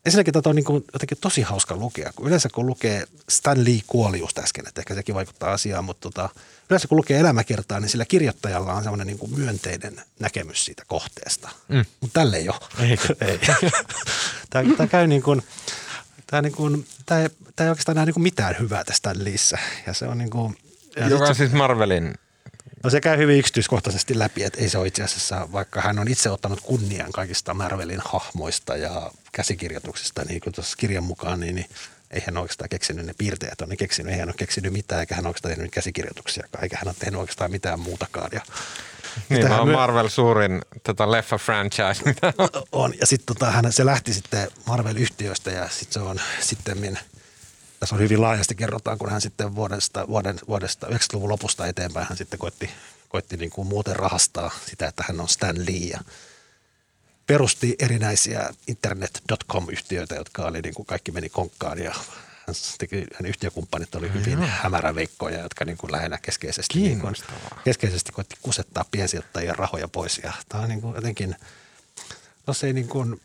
Ensinnäkin tätä on niin kuin jotenkin tosi hauska lukea, kun yleensä kun lukee, Stan Lee kuoli just äsken, että ehkä sekin vaikuttaa asiaan, mutta tota, yleensä kun lukee elämäkertaa, niin sillä kirjoittajalla on semmoinen niin myönteinen näkemys siitä kohteesta. Mm. Mutta tälle ei ole. Eikö? ei. tämä, tämä käy niin kuin, tämä, niin kuin, tämä, ei, tämä ei oikeastaan näe niin kuin mitään hyvää tästä Stan Leeissä. Ja se on niin kuin, ja Joka on se- siis Marvelin No se käy hyvin yksityiskohtaisesti läpi, että ei se ole itse asiassa, vaikka hän on itse ottanut kunnian kaikista Marvelin hahmoista ja käsikirjoituksista, niin kuin tuossa kirjan mukaan, niin, niin ei hän oikeastaan keksinyt ne piirteet, on ne keksinyt, ei hän ole keksinyt mitään, eikä hän oikeastaan tehnyt käsikirjoituksia, eikä hän ole tehnyt oikeastaan mitään muutakaan. Ja Niin, myö- Marvel suurin tota leffa franchise, mitä on. on. Ja sitten tota, hän, se lähti sitten Marvel-yhtiöstä ja sitten se on sitten tässä on hyvin laajasti kerrotaan, kun hän sitten vuodesta, vuoden, vuodesta 90-luvun lopusta eteenpäin hän sitten koitti, koitti niin kuin muuten rahastaa sitä, että hän on Stan Lee ja perusti erinäisiä internet.com-yhtiöitä, jotka oli niin kuin kaikki meni konkkaan ja hän teki, hänen yhtiökumppanit oli hyvin hämäräveikkoja, jotka niin kuin lähinnä keskeisesti, niin kuin, keskeisesti koitti kusettaa piensijoittajien rahoja pois. Ja tämä on niin kuin jotenkin, no se ei niin kuin,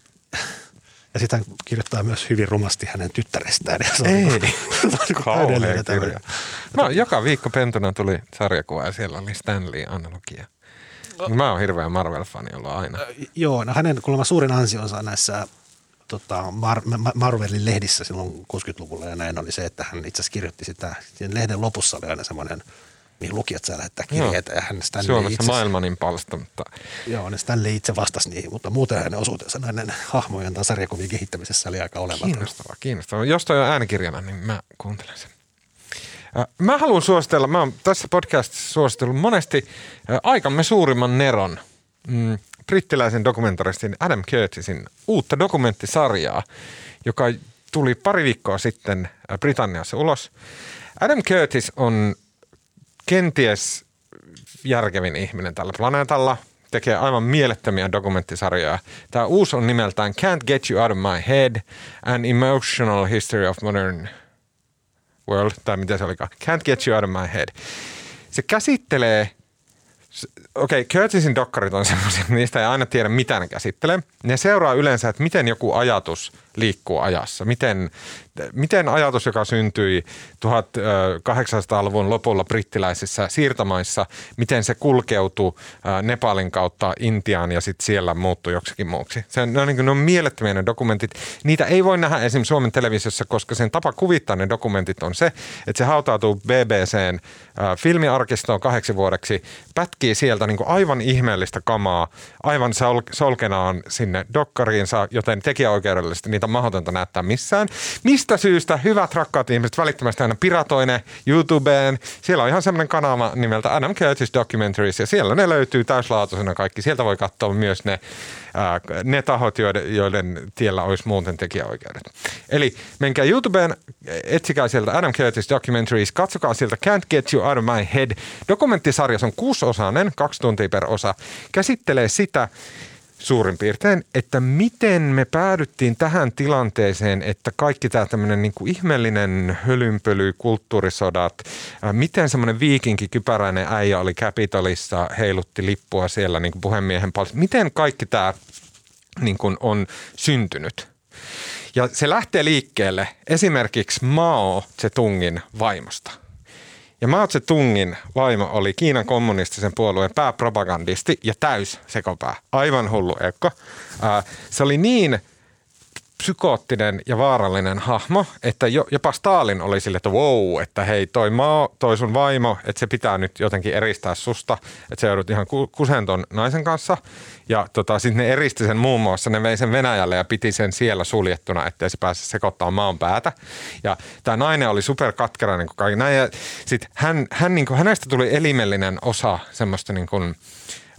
ja sitä hän kirjoittaa myös hyvin rumasti hänen tyttärestään. Ja se on Ei. niin kuin, se on niin kuin Kauhea kirja. Mä, joka viikko pentuna tuli sarjakuva ja siellä oli Stanley analogia. Mä oon hirveä Marvel-fani ollut aina. Joo, no hänen kuulemma suurin ansionsa näissä tota, Mar- Ma- Marvelin lehdissä silloin 60-luvulla ja näin oli se, että hän itse asiassa kirjoitti sitä, sen lehden lopussa oli aina semmoinen, mihin lukijat saa lähettää kirjeitä ja hän Stanley Suomessa itse, maailmanin palsta, mutta joo, ne Stanley itse vastasi niihin, mutta muuten hänen osuutensa näiden hahmojen tai sarjakuvien kehittämisessä oli aika olematon. kiinnostavaa, kiinnostavaa. Jos toi on äänikirjana, niin mä kuuntelen sen. Äh, Mä haluan suositella, mä oon tässä podcastissa suositellut monesti äh, aikamme suurimman neron, mm, brittiläisen dokumentaristin Adam Curtisin uutta dokumenttisarjaa, joka tuli pari viikkoa sitten äh, Britanniassa ulos. Adam Curtis on kenties järkevin ihminen tällä planeetalla. Tekee aivan mielettömiä dokumenttisarjoja. Tämä uusi on nimeltään Can't Get You Out of My Head, An Emotional History of Modern World, tai mitä se olikaan. Can't Get You Out of My Head. Se käsittelee Okei, okay, Curtisin dokkarit on semmoisia, niistä ei aina tiedä, mitä ne käsittelee. Ne seuraa yleensä, että miten joku ajatus liikkuu ajassa. Miten, miten ajatus, joka syntyi 1800-luvun lopulla brittiläisissä siirtomaissa, miten se kulkeutui Nepalin kautta Intiaan ja sitten siellä muuttui joksikin muuksi. Se, ne, on, niin ne on mielettömiä ne dokumentit. Niitä ei voi nähdä esimerkiksi Suomen televisiossa, koska sen tapa kuvittaa ne dokumentit on se, että se hautautuu BBCn filmiarkistoon kahdeksi vuodeksi, pätkii sieltä niin kuin aivan ihmeellistä kamaa, aivan sol- solkenaan sinne dokkariinsa, joten tekijäoikeudellisesti niitä on mahdotonta näyttää missään. Mistä syystä hyvät rakkaat ihmiset välittömästi aina piratoi ne YouTubeen. Siellä on ihan semmoinen kanava nimeltä Adam Curtis Documentaries ja siellä ne löytyy täyslaatuisena kaikki. Sieltä voi katsoa myös ne, ää, ne tahot, joiden, joiden tiellä olisi muuten tekijäoikeudet. Eli menkää YouTubeen, etsikää sieltä Adam Curtis Documentaries, katsokaa sieltä Can't Get You Out of My Head. Dokumenttisarja on kuusiosainen, kaksi tuntia per osa. Käsittelee sitä, suurin piirtein, että miten me päädyttiin tähän tilanteeseen, että kaikki tämä tämmöinen niin kuin ihmeellinen hölynpöly, kulttuurisodat, ää, miten semmoinen viikinki kypäräinen äijä oli Capitolissa, heilutti lippua siellä niin kuin puhemiehen palsta, miten kaikki tämä niin kuin on syntynyt. Ja se lähtee liikkeelle esimerkiksi Mao Zedongin vaimosta. Ja Mao Zedongin vaimo oli Kiinan kommunistisen puolueen pääpropagandisti ja täys sekopää. Aivan hullu ekko. Se oli niin psykoottinen ja vaarallinen hahmo, että jo, jopa Stalin oli sille, että wow, että hei toi maa, toi sun vaimo, että se pitää nyt jotenkin eristää susta, että se joudut ihan kusenton naisen kanssa. Ja tota, sitten ne eristi sen muun muassa, ne vei sen Venäjälle ja piti sen siellä suljettuna, ettei se pääse sekoittamaan maan päätä. Ja tämä nainen oli super niin kuin kaikki näin. Ja sit hän, hän, niin kuin, hänestä tuli elimellinen osa semmoista niin kuin,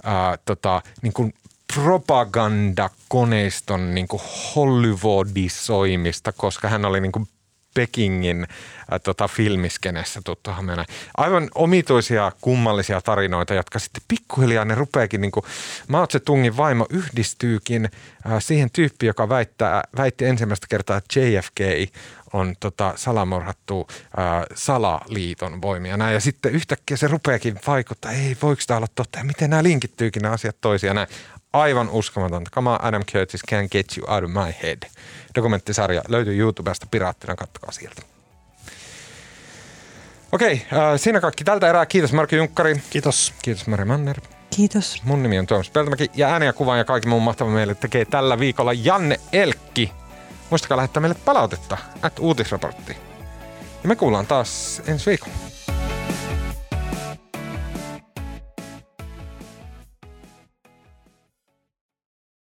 ää, tota, niin kuin propagandakoneiston niin kuin Hollywoodisoimista, koska hän oli niin kuin Pekingin äh, tota, filmiskenessä tuttu Hamena. Aivan omituisia kummallisia tarinoita, jotka sitten pikkuhiljaa ne rupeakin, niin kuin Mao Tse-tungin vaimo yhdistyykin äh, siihen tyyppiin, joka väittää, väitti ensimmäistä kertaa, että JFK on tota, salamorhattu ää, äh, salaliiton voimia. Näin. Ja sitten yhtäkkiä se rupeakin vaikuttaa, ei voiko tämä olla totta ja miten nämä linkittyykin nämä asiat toisiaan. Näin aivan uskomatonta. Come on, Adam Curtis can get you out of my head. Dokumenttisarja löytyy YouTubesta piraattina, kattokaa sieltä. Okei, äh, siinä kaikki tältä erää. Kiitos Marko Junkkari. Kiitos. Kiitos Mari Manner. Kiitos. Mun nimi on Tuomas Peltomäki ja ääni ja kuvan ja kaikki muun mahtava meille tekee tällä viikolla Janne Elkki. Muistakaa lähettää meille palautetta, at uutisraportti. Ja me kuullaan taas ensi viikolla.